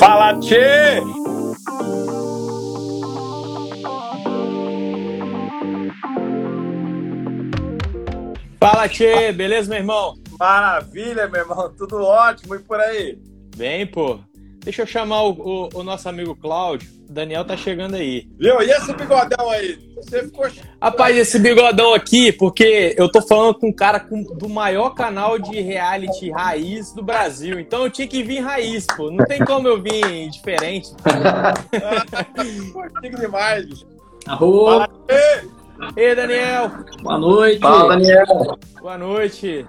Fala, Tchê! Fala, Tchê! Beleza, meu irmão? Maravilha, meu irmão. Tudo ótimo. E por aí? Bem, pô. Deixa eu chamar o, o, o nosso amigo Cláudio. O Daniel tá chegando aí. Viu? E esse bigodão aí? Você ficou. Rapaz, esse bigodão aqui, porque eu tô falando com um cara com, do maior canal de reality raiz do Brasil. Então eu tinha que vir raiz, pô. Não tem como eu vir diferente. Chique demais, bicho. Arroba. Ei, Daniel. Boa noite. Fala, Daniel. Boa noite.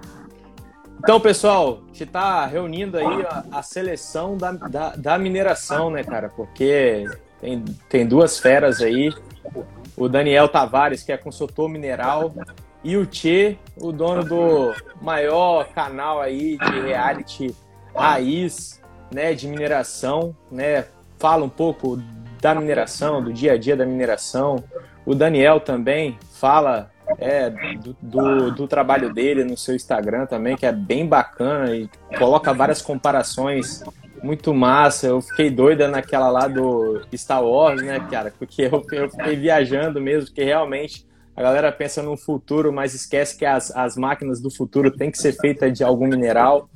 Então, pessoal, a gente tá reunindo aí a, a seleção da, da, da, mineração, né, cara? Porque tem, tem duas feras aí. O Daniel Tavares, que é consultor mineral, e o Tchê, o dono do maior canal aí de reality raiz, né, de mineração, né? Fala um pouco da mineração, do dia a dia da mineração. O Daniel também fala é, do, do, do, trabalho dele no seu Instagram também, que é bem bacana e coloca várias comparações muito massa. Eu fiquei doida naquela lá do Star Wars, né, cara? Porque eu, eu fiquei viajando mesmo, porque realmente a galera pensa no futuro, mas esquece que as, as máquinas do futuro têm que ser feitas de algum mineral.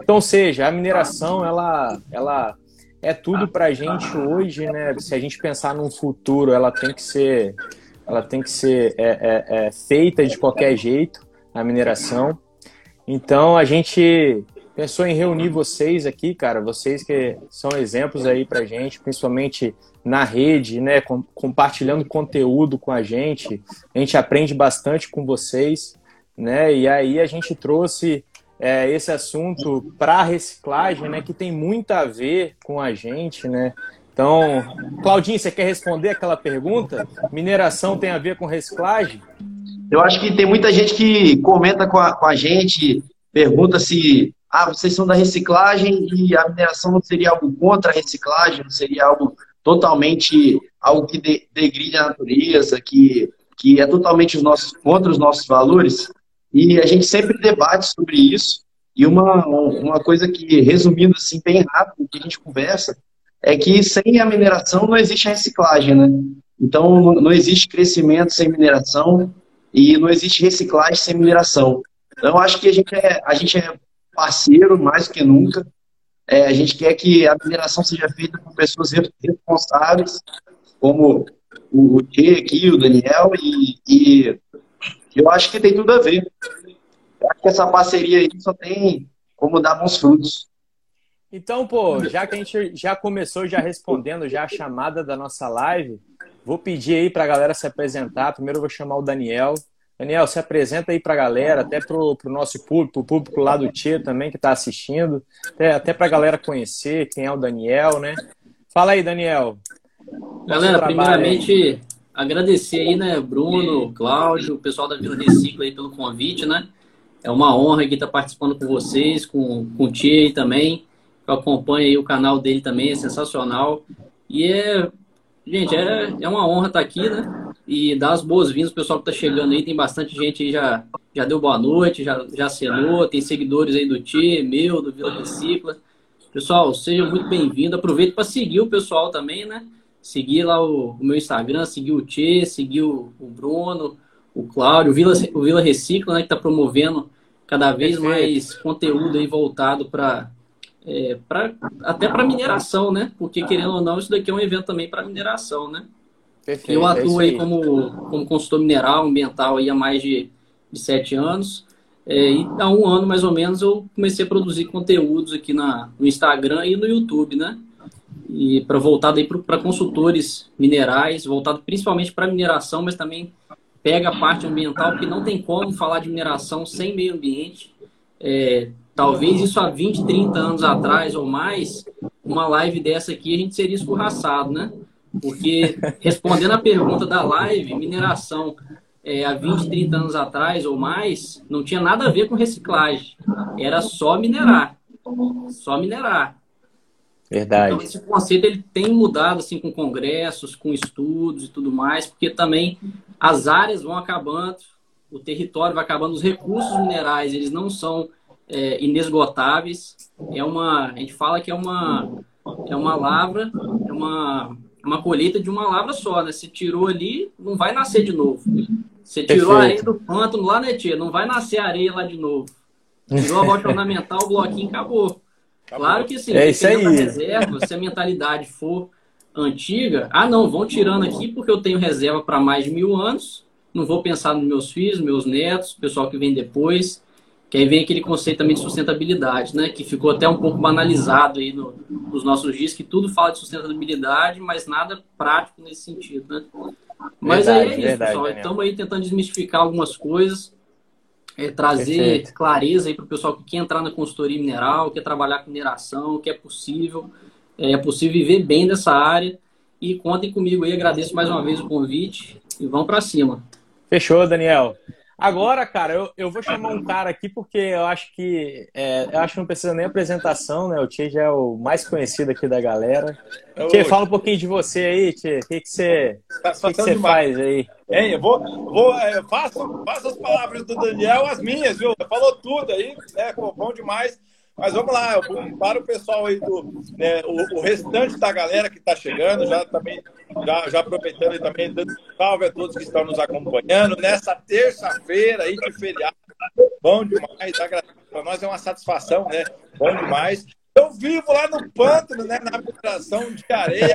Então, seja, a mineração, ela, ela é tudo pra gente hoje, né? Se a gente pensar num futuro, ela tem que ser ela tem que ser é, é, é, feita de qualquer jeito, a mineração. Então a gente pensou em reunir vocês aqui, cara, vocês que são exemplos aí pra gente, principalmente na rede, né, com, compartilhando conteúdo com a gente. A gente aprende bastante com vocês, né? E aí a gente trouxe é, esse assunto para reciclagem, né, que tem muito a ver com a gente, né? Então, Claudinho, você quer responder aquela pergunta? Mineração tem a ver com reciclagem? Eu acho que tem muita gente que comenta com a, com a gente, pergunta se ah, vocês são da reciclagem e a mineração seria algo contra a reciclagem, seria algo totalmente algo que de, degride a natureza, que, que é totalmente os nossos, contra os nossos valores. E a gente sempre debate sobre isso. E uma, uma coisa que, resumindo assim, bem rápido, que a gente conversa, é que sem a mineração não existe a reciclagem, né? Então, não existe crescimento sem mineração e não existe reciclagem sem mineração. Então, acho que a gente é, a gente é parceiro mais que nunca. É, a gente quer que a mineração seja feita por pessoas responsáveis, como o Tê aqui, o Daniel, e, e, eu acho que tem tudo a ver. Eu acho que essa parceria aí só tem como dar bons frutos. Então, pô, já que a gente já começou já respondendo já a chamada da nossa live, vou pedir aí para a galera se apresentar. Primeiro eu vou chamar o Daniel. Daniel, se apresenta aí para a galera, até para o nosso público, o público lá do Tia também que está assistindo, até, até para a galera conhecer quem é o Daniel, né? Fala aí, Daniel. Galera, primeiramente aí. agradecer aí, né, Bruno, Cláudio, o pessoal da Vila Recicla aí pelo convite, né? É uma honra aqui estar participando com vocês, com, com o Tia também. Eu acompanho aí o canal dele também, é sensacional. E é, gente, é, é uma honra estar aqui, né? E dar as boas-vindas ao pessoal que está chegando aí. Tem bastante gente aí já, já deu boa noite, já, já assinou, tem seguidores aí do Tê, meu, do Vila Recicla. Pessoal, seja muito bem-vindo. Aproveite para seguir o pessoal também, né? Seguir lá o, o meu Instagram, seguir o Tê, seguir o, o, Bruno, o Cláudio, o Vila, o Vila Recicla, né? Que está promovendo cada vez mais conteúdo aí voltado para é, pra, até para mineração, né? Porque, querendo ou não, isso daqui é um evento também para mineração, né? Perfeito, eu é atuo é aí, aí como, como consultor mineral ambiental aí há mais de, de sete anos. É, e há um ano, mais ou menos, eu comecei a produzir conteúdos aqui na, no Instagram e no YouTube, né? E para voltado aí para consultores minerais, voltado principalmente para mineração, mas também pega a parte ambiental, porque não tem como falar de mineração sem meio ambiente. É, Talvez isso há 20, 30 anos atrás ou mais, uma live dessa aqui a gente seria escorraçado, né? Porque respondendo a pergunta da live, mineração é, há 20, 30 anos atrás ou mais, não tinha nada a ver com reciclagem. Era só minerar. Só minerar. Verdade. Então, esse conceito ele tem mudado assim com congressos, com estudos e tudo mais, porque também as áreas vão acabando, o território vai acabando, os recursos minerais eles não são é, inesgotáveis. É uma, a gente fala que é uma, é uma lavra, é uma, uma colheita de uma lavra só, né? Se tirou ali, não vai nascer de novo. Você tirou Perfeito. a areia do pântano lá, né, tia? Não vai nascer areia lá de novo. Tirou a rocha ornamental, o bloquinho acabou. acabou. Claro que sim, é isso aí. reserva, se a mentalidade for antiga, ah não, vão tirando aqui porque eu tenho reserva para mais de mil anos, não vou pensar nos meus filhos, meus netos, pessoal que vem depois. Que aí vem aquele conceito também de sustentabilidade, né? Que ficou até um pouco banalizado aí no, nos nossos dias, que tudo fala de sustentabilidade, mas nada prático nesse sentido, né? Mas verdade, aí é isso, verdade, pessoal. Estamos aí tentando desmistificar algumas coisas, é, trazer Perfeito. clareza aí para o pessoal que quer entrar na consultoria mineral, quer trabalhar com mineração, que é possível, é possível viver bem dessa área. E contem comigo aí, agradeço mais uma vez o convite e vamos para cima. Fechou, Daniel. Agora, cara, eu, eu vou chamar um cara aqui porque eu acho que é, eu acho que não precisa nem apresentação, né? O Tchê já é o mais conhecido aqui da galera. Tchê, fala um pouquinho de você aí, Tchê. O que, que você, que que você faz aí? Hein, eu vou, vou é, faço, faço as palavras do Daniel as minhas, viu? Falou tudo aí, né? Bom demais. Mas vamos lá, para o pessoal aí do né, o, o, restante da galera que está chegando, já também já, já aproveitando e também dando salve a todos que estão nos acompanhando nessa terça-feira aí de feriado. Bom demais, para nós é uma satisfação, né? Bom demais. Eu vivo lá no pântano, né, na mineração de areia,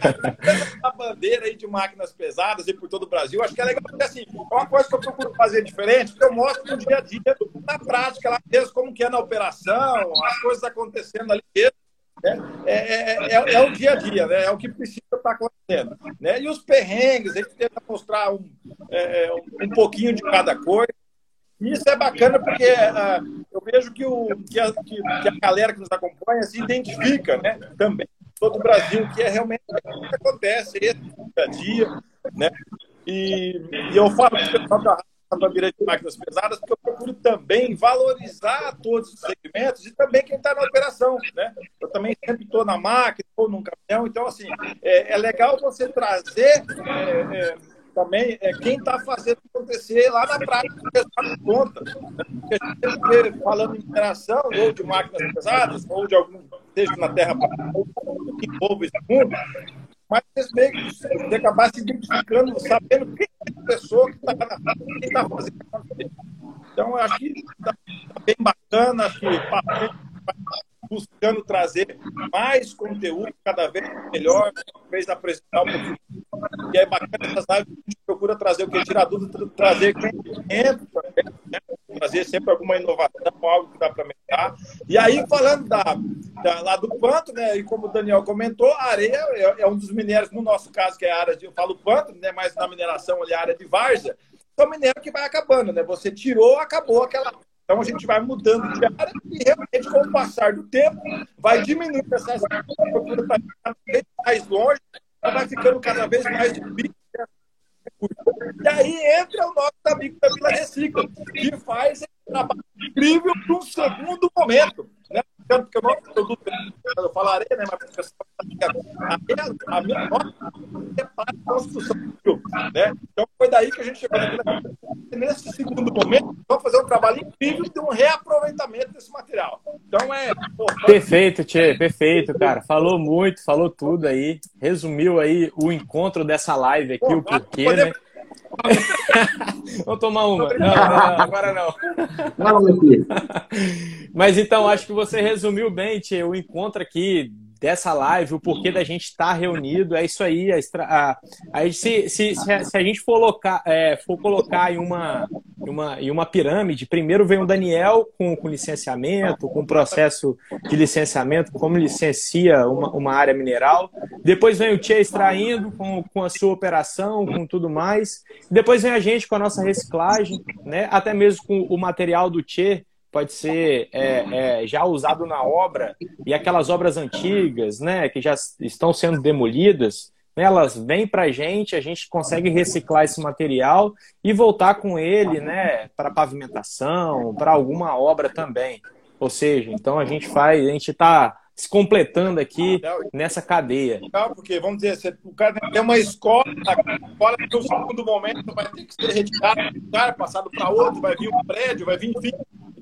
a bandeira aí de máquinas pesadas e por todo o Brasil. Acho que é legal, porque assim, é uma coisa que eu procuro fazer diferente, porque eu mostro no dia a dia, na prática, lá mesmo, como que é na operação, as coisas acontecendo ali mesmo. Né? É, é, é, é, o dia a dia, né? é o que precisa estar acontecendo. Né? E os perrengues, a gente tenta mostrar um, é, um pouquinho de cada coisa. Isso é bacana porque uh, eu vejo que, o, que, a, que, que, a galera que nos acompanha se identifica né, também, todo o Brasil, que é realmente o que acontece dia a dia. Né? E, e eu falo para o pessoal da bandeira de máquinas pesadas, porque eu procuro também valorizar todos os segmentos e também quem está na operação. Né? Eu também sempre estou na máquina, estou num caminhão, então, assim, é, é legal você trazer. É, é, também é quem está fazendo acontecer lá na prática, está conta. Porque falando em mineração, ou de máquinas pesadas, ou de algum, seja na terra, que envolve esse mundo, mas vocês meio que acabar se identificando, sabendo quem é a pessoa que está na quem está fazendo acontecer. Então, eu acho que está tá bem bacana, acho que buscando trazer mais conteúdo cada vez melhor, vez apresentar um. E é bacana essas lives, a gente procura trazer o que? Tirar dúvida, trazer conhecimento né? trazer sempre alguma inovação, algo que dá para melhorar. E aí, falando da, da, lá do panto, né? E como o Daniel comentou, a areia é, é, um dos minérios, no nosso caso, que é a área de, eu falo panto, né? Mas na mineração ali, a área de várzea, é um minério que vai acabando, né? Você tirou, acabou aquela então a gente vai mudando de área e realmente, com o passar do tempo, vai diminuindo essas áreas, procura estar cada vez mais longe, vai ficando cada vez mais difícil. E aí entra o nosso amigo da Vila Recicla, que faz esse trabalho incrível para um segundo momento. Né? Tanto que o nosso produto, eu falarei, né? Mas pessoal a, a minha nota é para a construção. Né? Então foi daí que a gente chegou na Nesse segundo momento, vamos fazer um trabalho incrível de um reaproveitamento desse material. Então é. Perfeito, Tchê, perfeito, cara. Falou muito, falou tudo aí. Resumiu aí o encontro dessa live aqui, Pô, o porquê, poder... né? Vamos tomar uma. Não, não, agora não. Mas então, acho que você resumiu bem, Tchê, o encontro aqui dessa live, o porquê da gente estar tá reunido, é isso aí. A, a, se, se, se, a, se, a, gente for colocar, é, for colocar em uma, em, uma, em uma pirâmide, primeiro vem o Daniel com, com licenciamento, com processo de licenciamento, como licencia uma, uma área mineral. Depois vem o Tia extraindo com, com a sua operação, com tudo mais. Depois vem a gente com a nossa reciclagem, né? até mesmo com o material do Tia pode ser é, é, já usado na obra e aquelas obras antigas, né, que já estão sendo demolidas, né, elas vêm para a gente, a gente consegue reciclar esse material e voltar com ele, né, para pavimentação, para alguma obra também. Ou seja, então a gente faz, a gente está se completando aqui nessa cadeia. Porque, vamos dizer, o cara tem uma escola, a escola no segundo momento vai ter que ser retirado, passado para outro, vai vir um prédio, vai vir, enfim,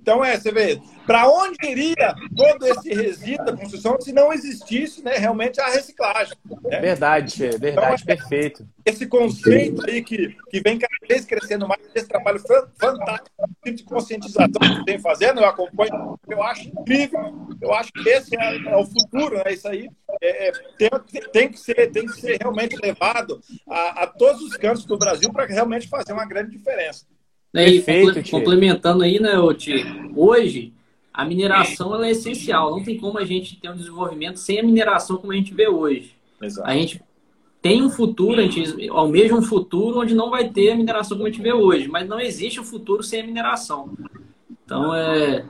Então, é, você vê, para onde iria todo esse resíduo da construção se não existisse né, realmente a reciclagem? Né? Verdade, é verdade, então, é, perfeito. Esse conceito aí que, que vem cada vez crescendo mais, esse trabalho fantástico de conscientização que tem fazendo, eu acompanho, eu acho incrível, eu acho que esse é, é o futuro, né? Isso aí é, é tem, tem, que ser, tem que ser realmente levado a, a todos os cantos do Brasil para realmente fazer uma grande diferença. Né, e Perfeito, complementando aí, né, Oti, hoje a mineração ela é essencial. Não tem como a gente ter um desenvolvimento sem a mineração como a gente vê hoje. Exato. A gente tem um futuro, a gente almeja um futuro onde não vai ter a mineração como a gente vê hoje, mas não existe um futuro sem a mineração. Então, é,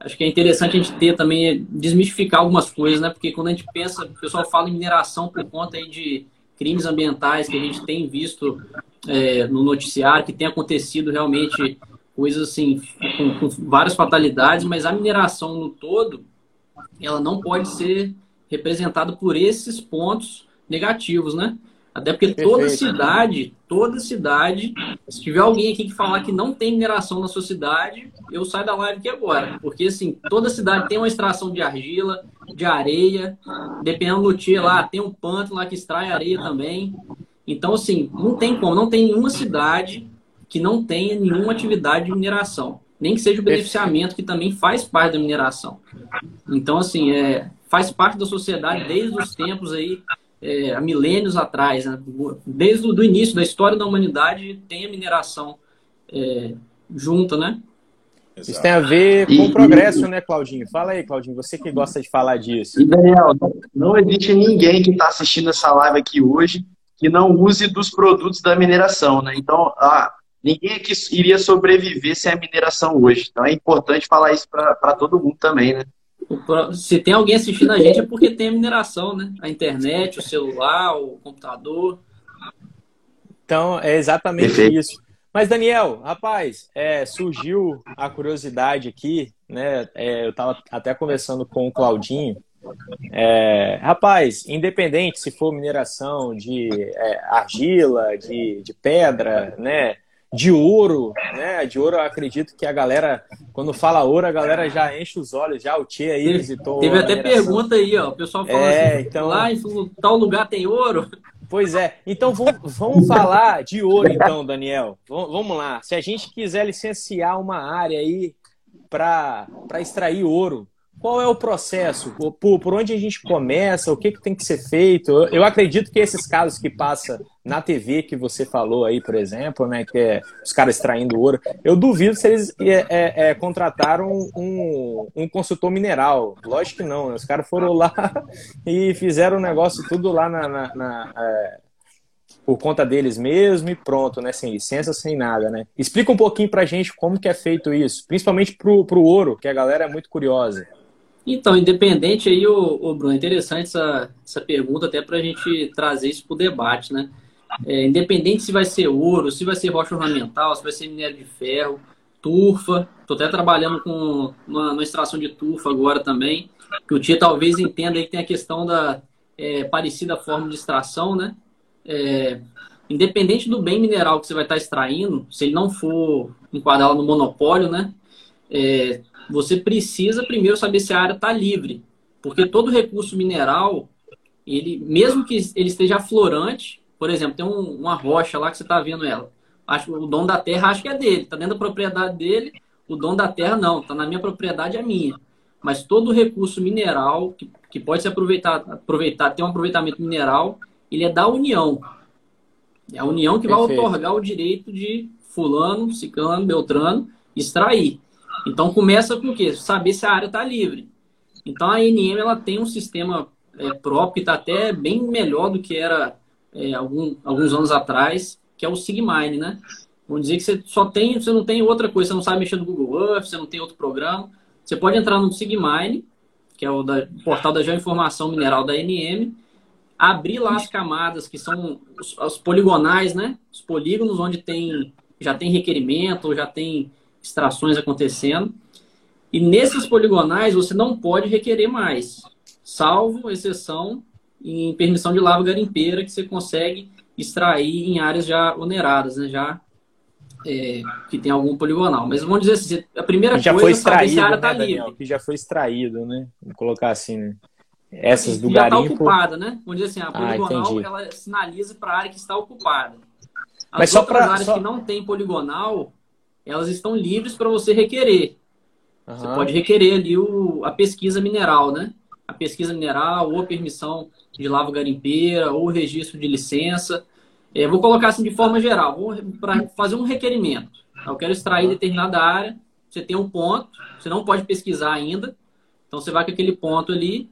acho que é interessante a gente ter também, desmistificar algumas coisas, né? Porque quando a gente pensa, o pessoal fala em mineração por conta aí de crimes ambientais que a gente tem visto é, no noticiário, que tem acontecido realmente coisas assim, com, com, várias fatalidades, mas a mineração no todo, ela não pode ser representada por esses pontos negativos, né? Até porque Perfeito. toda cidade, toda cidade, se tiver alguém aqui que falar que não tem mineração na sua cidade, eu saio da live aqui agora. Porque, assim, toda cidade tem uma extração de argila, de areia, dependendo do dia lá, tem um pântano lá que extrai areia também. Então, assim, não tem como, não tem nenhuma cidade que não tenha nenhuma atividade de mineração. Nem que seja o beneficiamento, que também faz parte da mineração. Então, assim, é, faz parte da sociedade desde os tempos aí é, há milênios atrás, né? desde o início da história da humanidade, tem a mineração é, junta, né? Isso tem a ver com o progresso, né, Claudinho? Fala aí, Claudinho, você que gosta de falar disso. E, Daniel, não existe ninguém que está assistindo essa live aqui hoje que não use dos produtos da mineração, né? Então, ah, ninguém aqui iria sobreviver sem a mineração hoje. Então, é importante falar isso para todo mundo também, né? Se tem alguém assistindo a gente é porque tem a mineração, né? A internet, o celular, o computador. Então, é exatamente Perfeito. isso. Mas, Daniel, rapaz, é, surgiu a curiosidade aqui, né? É, eu estava até conversando com o Claudinho. É, rapaz, independente se for mineração de é, argila, de, de pedra, né? De ouro, né? De ouro, eu acredito que a galera, quando fala ouro, a galera já enche os olhos, já o Tia aí visitou. Teve até pergunta aí, ó. O pessoal falou é, assim, então... lá em tal lugar tem ouro. Pois é. Então vamos, vamos falar de ouro, então, Daniel. Vamos lá. Se a gente quiser licenciar uma área aí para extrair ouro, qual é o processo? Por, por onde a gente começa? O que, que tem que ser feito? Eu, eu, acredito que esses casos que passa na TV que você falou aí, por exemplo, né, que é os caras extraindo ouro, eu duvido se eles é, é, é, contrataram um, um consultor mineral. Lógico que não, né? Os caras foram lá e fizeram o negócio tudo lá na, na, na é, por conta deles mesmo e pronto, né? Sem licença, sem nada, né? Explica um pouquinho pra gente como que é feito isso, principalmente pro, pro ouro, que a galera é muito curiosa. Então, independente aí, o, o Bruno, é interessante essa, essa pergunta até para a gente trazer isso para o debate, né? É, independente se vai ser ouro, se vai ser rocha ornamental, se vai ser minério de ferro, turfa. Estou até trabalhando com uma, uma, extração de turfa agora também, que o Tia talvez entenda aí que tem a questão da é, parecida forma de extração, né? É, independente do bem mineral que você vai estar extraindo, se ele não for enquadrado no monopólio, né? Você precisa primeiro saber se a área está livre. Porque todo recurso mineral, ele, mesmo que ele esteja aflorante, por exemplo, tem um, uma rocha lá que você está vendo ela. Acho, o dono da terra acho que é dele, está dentro da propriedade dele, o dono da terra não, está na minha propriedade, é minha. Mas todo recurso mineral que, que pode ser aproveitado, aproveitar, ter um aproveitamento mineral, ele é da União. É a União que Perfeito. vai otorgar o direito de fulano, ciclano, beltrano, extrair. Então começa com o quê? Saber se a área está livre. Então a NM ela tem um sistema é, próprio que está até bem melhor do que era é, algum, alguns anos atrás, que é o Sigmine, né? Vamos dizer que você só tem, você não tem outra coisa, você não sabe mexer no Google Earth, você não tem outro programa. Você pode entrar no Sigmine, que é o, da, portal da Geoinformação Mineral da NM, abrir lá as camadas que são os, os poligonais, né? Os polígonos onde tem já tem requerimento, já tem extrações acontecendo. E nesses poligonais você não pode requerer mais, salvo exceção em permissão de lava garimpeira que você consegue extrair em áreas já oneradas, né? já é, que tem algum poligonal. Mas vamos dizer assim, a primeira já coisa foi extraído, é área né, livre. Que já foi extraído, né? Vamos colocar assim, né? Essas do já tá garimpo... está ocupada, né? Vamos dizer assim, a Ah, poligonal entendi. ela sinaliza para a área que está ocupada. As Mas só outras pra- áreas só- que não tem poligonal, elas estão livres para você requerer. Você Aham. pode requerer ali o, a pesquisa mineral, né? A pesquisa mineral, ou a permissão de lava garimpeira, ou o registro de licença. É, vou colocar assim de forma geral, para fazer um requerimento. Eu quero extrair determinada área, você tem um ponto, você não pode pesquisar ainda, então você vai com aquele ponto ali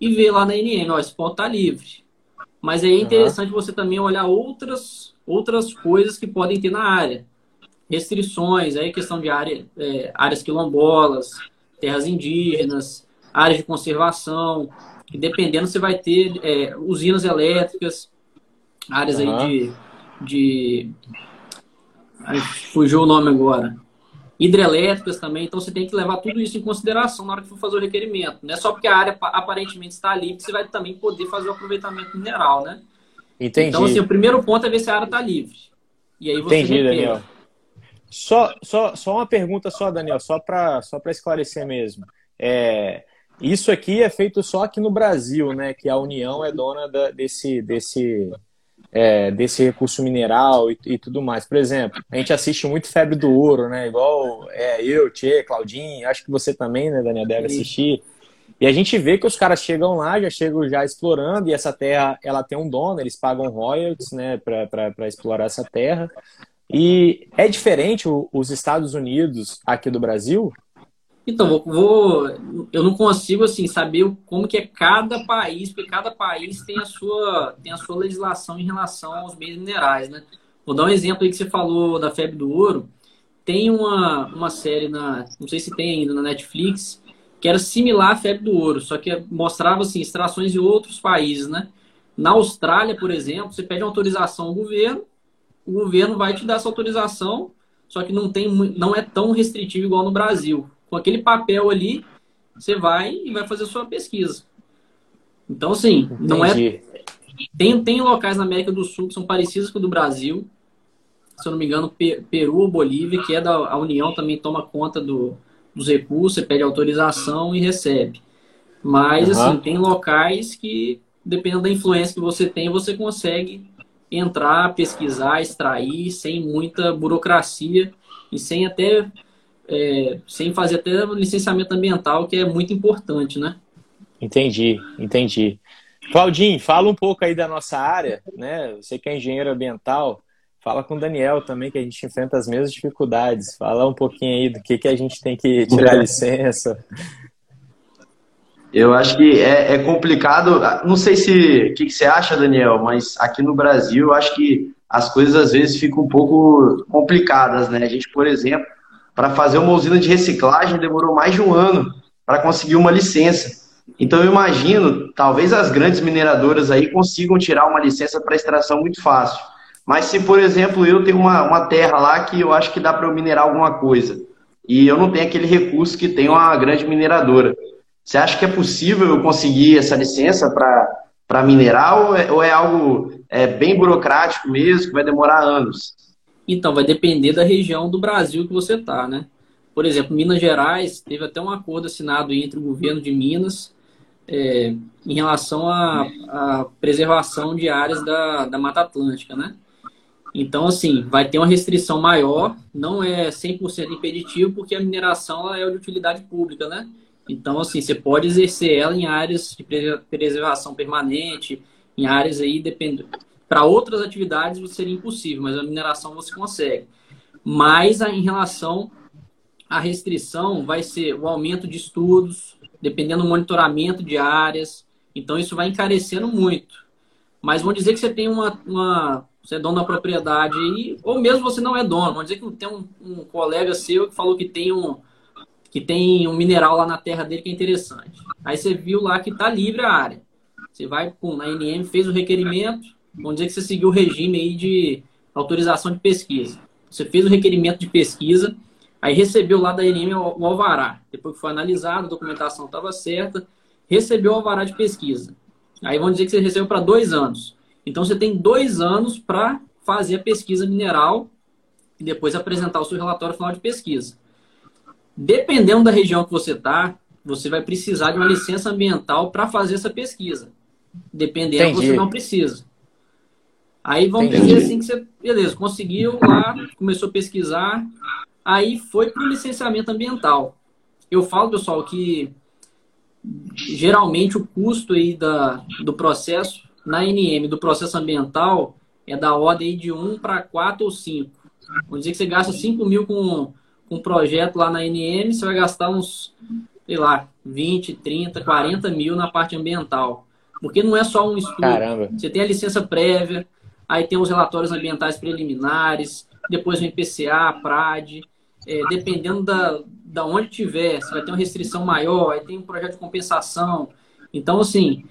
e vê lá na NM, ó, esse ponto está livre. Mas aí é interessante você também olhar outras, outras coisas que podem ter na área restrições, aí questão de área, é, áreas quilombolas, terras indígenas, áreas de conservação, que dependendo você vai ter é, usinas elétricas, áreas Aham. aí de, de fugiu o nome agora, hidrelétricas também, então você tem que levar tudo isso em consideração na hora que for fazer o requerimento. Não é só porque a área pa- aparentemente está ali que você vai também poder fazer o aproveitamento mineral, né? Entendi. Então, assim, o primeiro ponto é ver se a área está livre. E aí você Entendi, requer. Daniel. Só, só, só uma pergunta só, Daniel, só para só esclarecer mesmo. É, isso aqui é feito só aqui no Brasil, né? Que a União é dona da- desse, desse, é, desse recurso mineral e, e tudo mais. Por exemplo, a gente assiste muito Febre do Ouro, né? Igual é, eu, Tchê, Claudinho, acho que você também, né, Daniel, deve assistir. E a gente vê que os caras chegam lá, já chegam já explorando, e essa terra ela tem um dono, eles pagam royalties né, para explorar essa terra. E é diferente os Estados Unidos aqui do Brasil? Então, vou, eu não consigo assim saber como que é cada país, porque cada país tem a sua tem a sua legislação em relação aos bens minerais, né? Vou dar um exemplo aí que você falou da febre do ouro. Tem uma, uma série na, não sei se tem ainda na Netflix, que era similar à febre do ouro, só que mostrava assim extrações de outros países, né? Na Austrália, por exemplo, você pede autorização ao governo, o governo vai te dar essa autorização, só que não tem não é tão restritivo igual no Brasil. Com aquele papel ali, você vai e vai fazer a sua pesquisa. Então, assim, não é tem, tem locais na América do Sul que são parecidos com o do Brasil. Se eu não me engano, Pe- Peru ou Bolívia, que é da a União, também toma conta do, dos recursos, você pede autorização e recebe. Mas, Aham. assim, tem locais que, dependendo da influência que você tem, você consegue entrar, pesquisar, extrair, sem muita burocracia e sem até é, sem fazer até licenciamento ambiental, que é muito importante, né? Entendi, entendi. Claudinho, fala um pouco aí da nossa área, né? Você que é engenheiro ambiental, fala com o Daniel também, que a gente enfrenta as mesmas dificuldades. Fala um pouquinho aí do que, que a gente tem que tirar licença. Eu acho que é, é complicado. Não sei se o que, que você acha, Daniel, mas aqui no Brasil eu acho que as coisas às vezes ficam um pouco complicadas, né? A gente, por exemplo, para fazer uma usina de reciclagem demorou mais de um ano para conseguir uma licença. Então eu imagino, talvez as grandes mineradoras aí consigam tirar uma licença para extração muito fácil. Mas se, por exemplo, eu tenho uma, uma terra lá que eu acho que dá para eu minerar alguma coisa e eu não tenho aquele recurso que tem uma grande mineradora, você acha que é possível eu conseguir essa licença para minerar ou é, ou é algo é, bem burocrático mesmo, que vai demorar anos? Então, vai depender da região do Brasil que você está, né? Por exemplo, Minas Gerais teve até um acordo assinado entre o governo de Minas é, em relação à, preservação de áreas da, da Mata Atlântica, né? Então, assim, vai ter uma restrição maior, não é 100% impeditivo, porque a mineração é de utilidade pública, né? Então, assim, você pode exercer ela em áreas de preservação permanente, em áreas aí, dependendo. Para outras atividades seria impossível, mas a mineração você consegue. Mas em relação à restrição, vai ser o aumento de estudos, dependendo do monitoramento de áreas. Então, isso vai encarecendo muito. Mas vamos dizer que você tem uma, uma você é dono da propriedade aí, ou mesmo você não é dono. Vamos dizer que tem um, um colega seu que falou que tem um que tem um mineral lá na terra dele que é interessante. Aí você viu lá que está livre a área. Você vai pum, na NM, fez o requerimento, vamos dizer que você seguiu o regime aí de autorização de pesquisa. Você fez o requerimento de pesquisa, aí recebeu lá da NM o alvará. Depois que foi analisado, a documentação estava certa, recebeu o alvará de pesquisa. Aí vamos dizer que você recebeu para dois anos. Então você tem dois anos para fazer a pesquisa mineral e depois apresentar o seu relatório final de pesquisa. Dependendo da região que você está, você vai precisar de uma licença ambiental para fazer essa pesquisa. Dependendo, Entendi. você não precisa. Aí vamos Entendi. dizer assim que você, beleza, conseguiu lá, começou a pesquisar, aí foi para o licenciamento ambiental. Eu falo, pessoal, que geralmente o custo aí da, do processo na NM, do processo ambiental, é da ordem de 1 para 4 ou 5. Vamos dizer que você gasta 5 mil com, com um projeto lá na NM, você vai gastar uns, sei lá, 20, 30, 40 mil na parte ambiental. Porque não é só um estudo. Caramba. Você tem a licença prévia, aí tem os relatórios ambientais preliminares, depois vem PCA, PRAD. É, dependendo da, da onde tiver, você vai ter uma restrição maior, aí tem um projeto de compensação. Então, assim,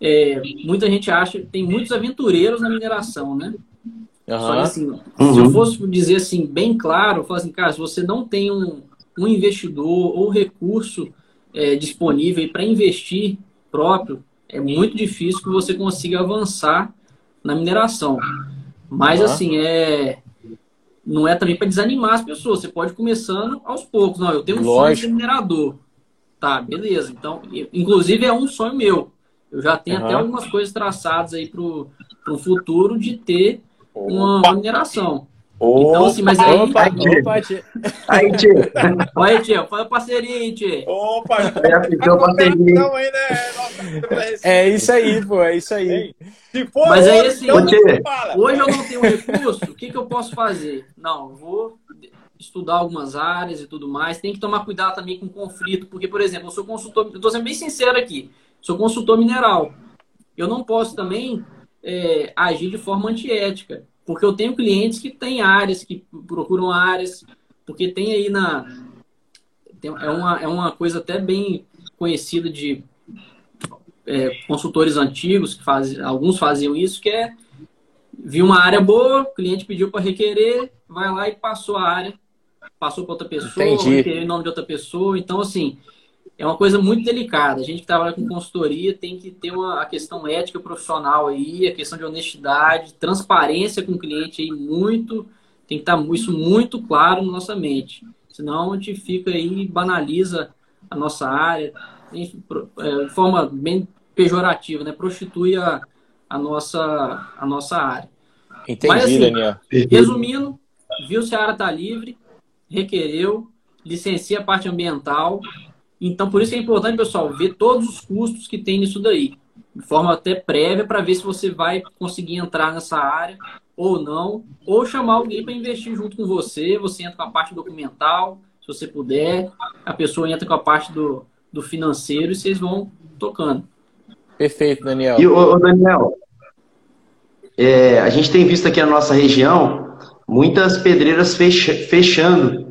é, muita gente acha, tem muitos aventureiros na mineração, né? Uhum. Só que, assim, uhum. se eu fosse dizer assim, bem claro, eu falo assim, cara, se você não tem um, um investidor ou recurso é, disponível para investir próprio, é muito difícil que você consiga avançar na mineração. Mas, uhum. assim, é não é também para desanimar as pessoas. Você pode ir começando aos poucos. Não, eu tenho um Lógico. sonho de ser minerador. Tá, beleza. Então, inclusive é um sonho meu. Eu já tenho uhum. até algumas coisas traçadas aí para o futuro de ter uma, mineração. Opa, então, assim, mas aí. Opa, opa, tia. Aí, fala parceirinho, tia. Opa, aí, né? É isso aí, pô, é isso aí. Se for mas aí, assim, então, hoje eu não tenho recurso, o que, que eu posso fazer? Não, vou estudar algumas áreas e tudo mais. Tem que tomar cuidado também com conflito, porque, por exemplo, eu sou consultor, eu tô sendo bem sincero aqui, sou consultor mineral. Eu não posso também é, agir de forma antiética. Porque eu tenho clientes que têm áreas, que procuram áreas, porque tem aí na. Tem, é, uma, é uma coisa até bem conhecida de é, consultores antigos, que faz, alguns faziam isso, que é viu uma área boa, o cliente pediu para requerer, vai lá e passou a área, passou para outra pessoa, requereu em nome de outra pessoa. Então, assim, é uma coisa muito delicada. A gente que trabalha com consultoria tem que ter uma, a questão ética profissional aí, a questão de honestidade, transparência com o cliente aí muito, tem que estar isso muito claro na nossa mente. Senão a gente fica aí e banaliza a nossa área é, de forma bem pejorativa, né? Prostitui a, a, nossa, a nossa área. Entendi, Mas, assim, Daniel. Resumindo, viu se a área está livre, requereu, licencia a parte ambiental, então, por isso é importante, pessoal, ver todos os custos que tem nisso daí, de forma até prévia, para ver se você vai conseguir entrar nessa área ou não, ou chamar alguém para investir junto com você. Você entra com a parte documental, se você puder, a pessoa entra com a parte do, do financeiro e vocês vão tocando. Perfeito, Daniel. E, o Daniel, é, a gente tem visto aqui na nossa região muitas pedreiras fecha, fechando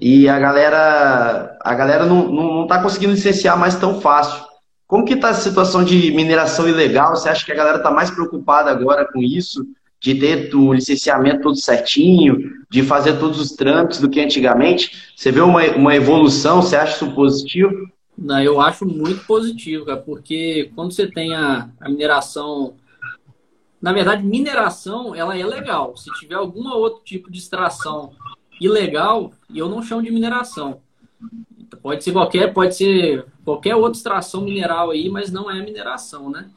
e a galera a galera não, não, não tá conseguindo licenciar mais tão fácil. Como que está a situação de mineração ilegal? Você acha que a galera está mais preocupada agora com isso, de ter o licenciamento todo certinho, de fazer todos os trâmites do que antigamente? Você vê uma, uma evolução? Você acha isso positivo? Não, eu acho muito positivo, cara, porque quando você tem a, a mineração na verdade, mineração ela é legal. Se tiver algum outro tipo de extração ilegal e eu não chamo de mineração. Pode ser qualquer, pode ser qualquer outra extração mineral aí, mas não é mineração, né?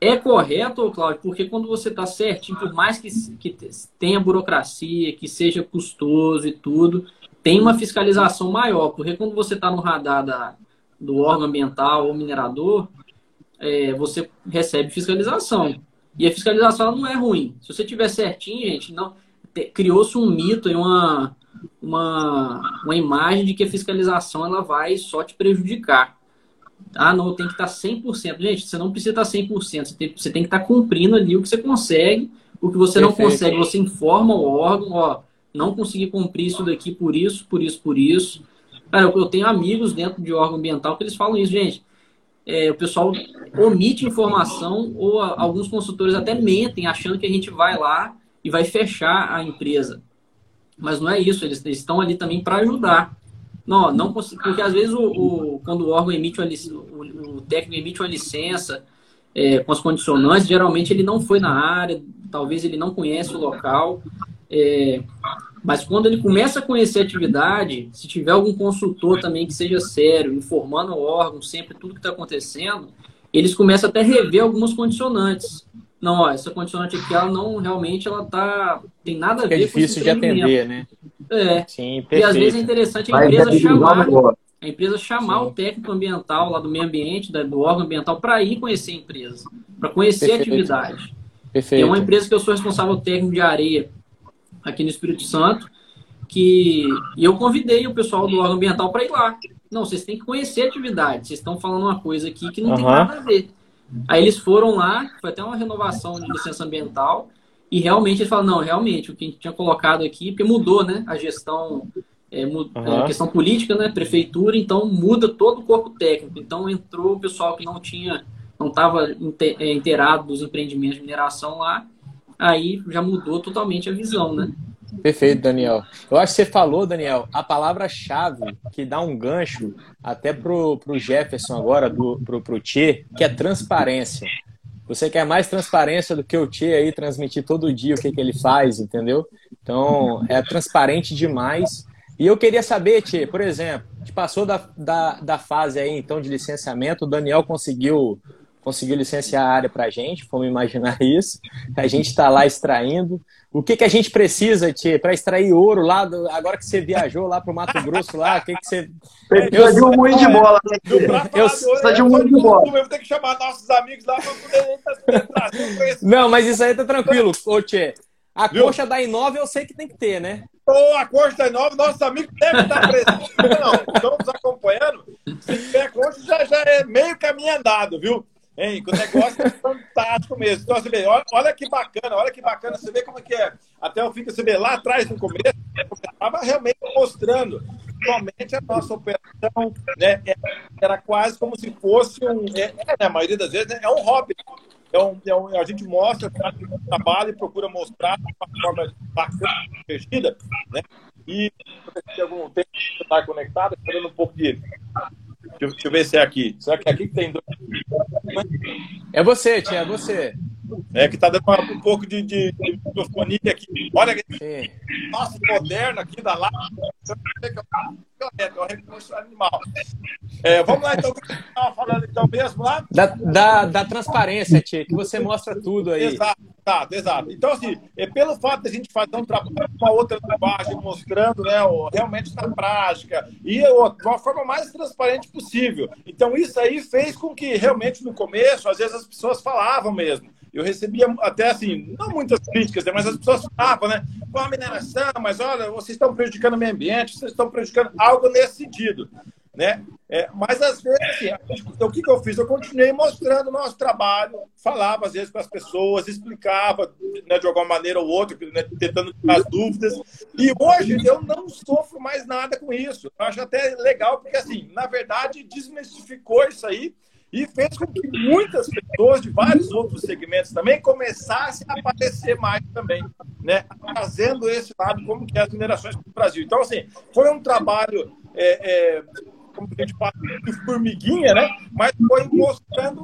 É correto, Cláudio, porque quando você está certinho, por mais que, que tenha burocracia, que seja custoso e tudo, tem uma fiscalização maior, porque quando você está no radar da, do órgão ambiental ou minerador, é, você recebe fiscalização. E a fiscalização não é ruim. Se você tiver certinho, gente, não criou-se um mito e uma, uma, uma imagem de que a fiscalização ela vai só te prejudicar. Ah, não, tem que estar 100%. Gente, você não precisa estar 100%. Você tem, você tem que estar cumprindo ali o que você consegue. O que você Perfeito. não consegue, você informa o órgão, ó, não consegui cumprir isso daqui por isso, por isso, por isso. Cara, eu tenho amigos dentro de órgão ambiental que eles falam isso, gente. É, o pessoal omite informação ou a, alguns consultores até mentem, achando que a gente vai lá e vai fechar a empresa. Mas não é isso, eles, estão ali também para ajudar. Não, não porque às vezes o, o, quando o órgão emite uma o, o técnico emite uma licença é, com as condicionantes, geralmente ele não foi na área, talvez ele não conhece o local. É, mas quando ele começa a conhecer a atividade, se tiver algum consultor também que seja sério, informando o órgão sempre tudo que está acontecendo, eles começam até a rever algumas condicionantes. Não, ó, essa condicionante aqui, ela não realmente ela tá tem nada a ver é difícil de atender, né? É. Sim, perfeito. E às vezes é interessante a empresa chamar a empresa chamar Sim. o técnico ambiental lá do meio ambiente, do órgão ambiental, para ir conhecer a empresa, para conhecer perfeito. a atividade. Perfeito. é uma empresa que eu sou responsável técnico de areia aqui no Espírito Santo, que e eu convidei o pessoal do órgão ambiental para ir lá. Não, vocês têm que conhecer a atividade. Vocês estão falando uma coisa aqui que não uhum. tem nada a ver. Aí eles foram lá, foi até uma renovação de licença ambiental, e realmente eles falaram, não, realmente, o que a gente tinha colocado aqui, porque mudou, né? A gestão, é, uhum. é, questão política, né? Prefeitura, então muda todo o corpo técnico. Então entrou o pessoal que não tinha, não estava é, inteirado dos empreendimentos de mineração lá, aí já mudou totalmente a visão, né? Perfeito, Daniel. Eu acho que você falou, Daniel, a palavra-chave que dá um gancho até pro, pro Jefferson agora, do, pro, pro Tchê, que é transparência. Você quer mais transparência do que o Tchê aí transmitir todo dia o que, que ele faz, entendeu? Então, é transparente demais. E eu queria saber, Tchê, por exemplo, passou da, da, da fase aí, então, de licenciamento, o Daniel conseguiu conseguiu licenciar a área para a gente, vamos imaginar isso. A gente está lá extraindo. O que, que a gente precisa, Tia, para extrair ouro lá, do, agora que você viajou lá para o Mato Grosso, lá, o que, que você... Precisa de um moinho de bola. Né? Eu, precisa de um moinho de bola. Eu vou ter que chamar nossos amigos lá para poder trazer Não, mas isso aí tá tranquilo, ô Tchê. A Viu? coxa da Inova eu sei que tem que ter, né? Ou a coxa da Inova, nossos amigos devem estar presentes. Não, estão nos acompanhando. Se tiver coxa, já, já é meio caminho andado, viu? Hein? O negócio é fantástico mesmo. Então, você vê, olha, olha, que bacana, olha que bacana. Você vê como é que é. Até o fim você vê lá atrás, no começo, estava realmente mostrando somente a nossa operação, né? Era quase como se fosse um. É, é a maioria das vezes, né? é um hobby. É um, é um, a gente mostra, o trabalho e procura mostrar de uma forma bacana, divertida, né? E se algum tempo que está conectado, está dando um pouco de deixa eu, ver se é aqui. Será que é aqui que tem dois? É você, tia, é você. É que tá dando um pouco de, de, de microfonia aqui. Olha que nossa moderno aqui da lá. É um recurso animal. É, vamos lá, então, o que você estava falando então mesmo lá? Da, da, da transparência, Tia, que você mostra tudo aí. Exato, exato, exato. Então, assim, é, pelo fato de a gente fazer um trabalho com uma outra linguagem, mostrando né, realmente na prática, e de uma forma mais transparente possível. Então, isso aí fez com que realmente no começo, às vezes as pessoas falavam mesmo eu recebia até assim, não muitas críticas, né, mas as pessoas falavam, né? Com a mineração, mas olha, vocês estão prejudicando o meio ambiente, vocês estão prejudicando algo nesse sentido. Né? É, mas às vezes, assim, então, o que, que eu fiz? Eu continuei mostrando o nosso trabalho, falava às vezes com as pessoas, explicava né, de alguma maneira ou outra, né, tentando tirar as dúvidas. E hoje eu não sofro mais nada com isso. Eu acho até legal, porque assim, na verdade, desmistificou isso aí e fez com que muitas pessoas de vários outros segmentos também começassem a aparecer mais também, né? Trazendo esse lado como que é as minerações para o Brasil. Então, assim, foi um trabalho é, é, como a gente fala, de formiguinha, né? Mas foi mostrando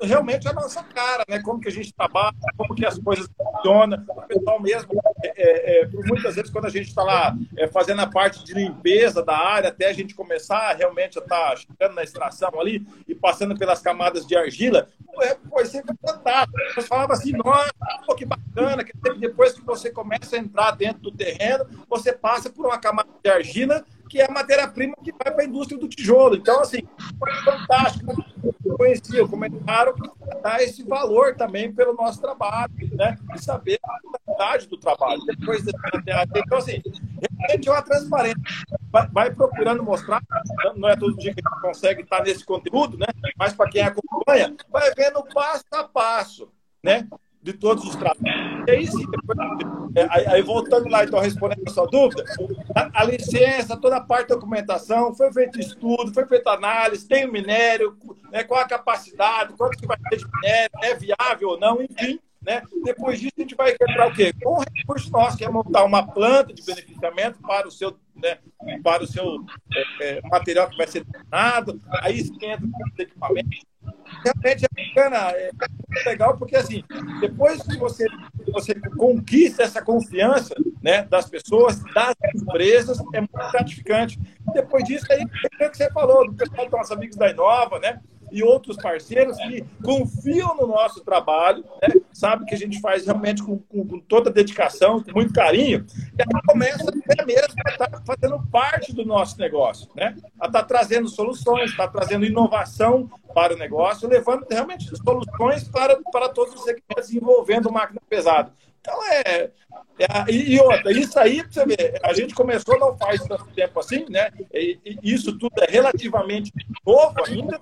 realmente a nossa cara, né? Como que a gente trabalha, como que as coisas funcionam. O pessoal mesmo, é, é, é muitas vezes, quando a gente está lá é, fazendo a parte de limpeza da área, até a gente começar realmente a estar tá chegando na extração ali e passando pelas camadas de argila, é, foi sempre fantástico. Você falava assim, nossa, que bacana, que depois que você começa a entrar dentro do terreno, você passa por uma camada de argila que é a matéria-prima que vai para a indústria do tijolo. Então, assim, foi fantástico. Eu conhecia o comentário que dá esse valor também pelo nosso trabalho, né? E saber a qualidade do trabalho. Depois Então, assim, realmente é uma transparência. Vai, vai, procurando mostrar, não é todo dia que a gente consegue estar nesse conteúdo, né? Mas para quem acompanha, vai vendo passo a passo, né? De todos os trabalhos. E aí, sim, depois, é, aí, aí, voltando lá, então, respondendo a sua dúvida, a, a, licença, toda a parte da documentação, foi feito estudo, foi feita análise, tem o minério, né, qual a capacidade, quanto que vai ter de minério, é viável ou não, enfim. Né? Depois disso, a gente vai entrar o quê? Com o recurso nosso, que é montar uma planta de beneficiamento para o seu, né, para o seu é, é, material que vai ser treinado, aí entra os equipamentos, realmente é bacana, é legal, porque assim, depois que você, você conquista essa confiança, né, das pessoas, das empresas, é muito gratificante. Depois disso, aí, é o que você falou, do pessoal dos amigos da Inova, né? E outros parceiros que confiam no nosso trabalho, né? sabe que a gente faz realmente com, com, com, toda dedicação, com muito carinho, e aí começa até mesmo a estar tá fazendo parte do nosso negócio, né? a estar tá trazendo soluções, está trazendo inovação para o negócio, levando realmente soluções para, para todos os segmentos envolvendo máquina pesada. Então é, é, e outra, isso aí, você ver, a gente começou não faz tanto tempo assim, né? E, e isso tudo é relativamente novo ainda,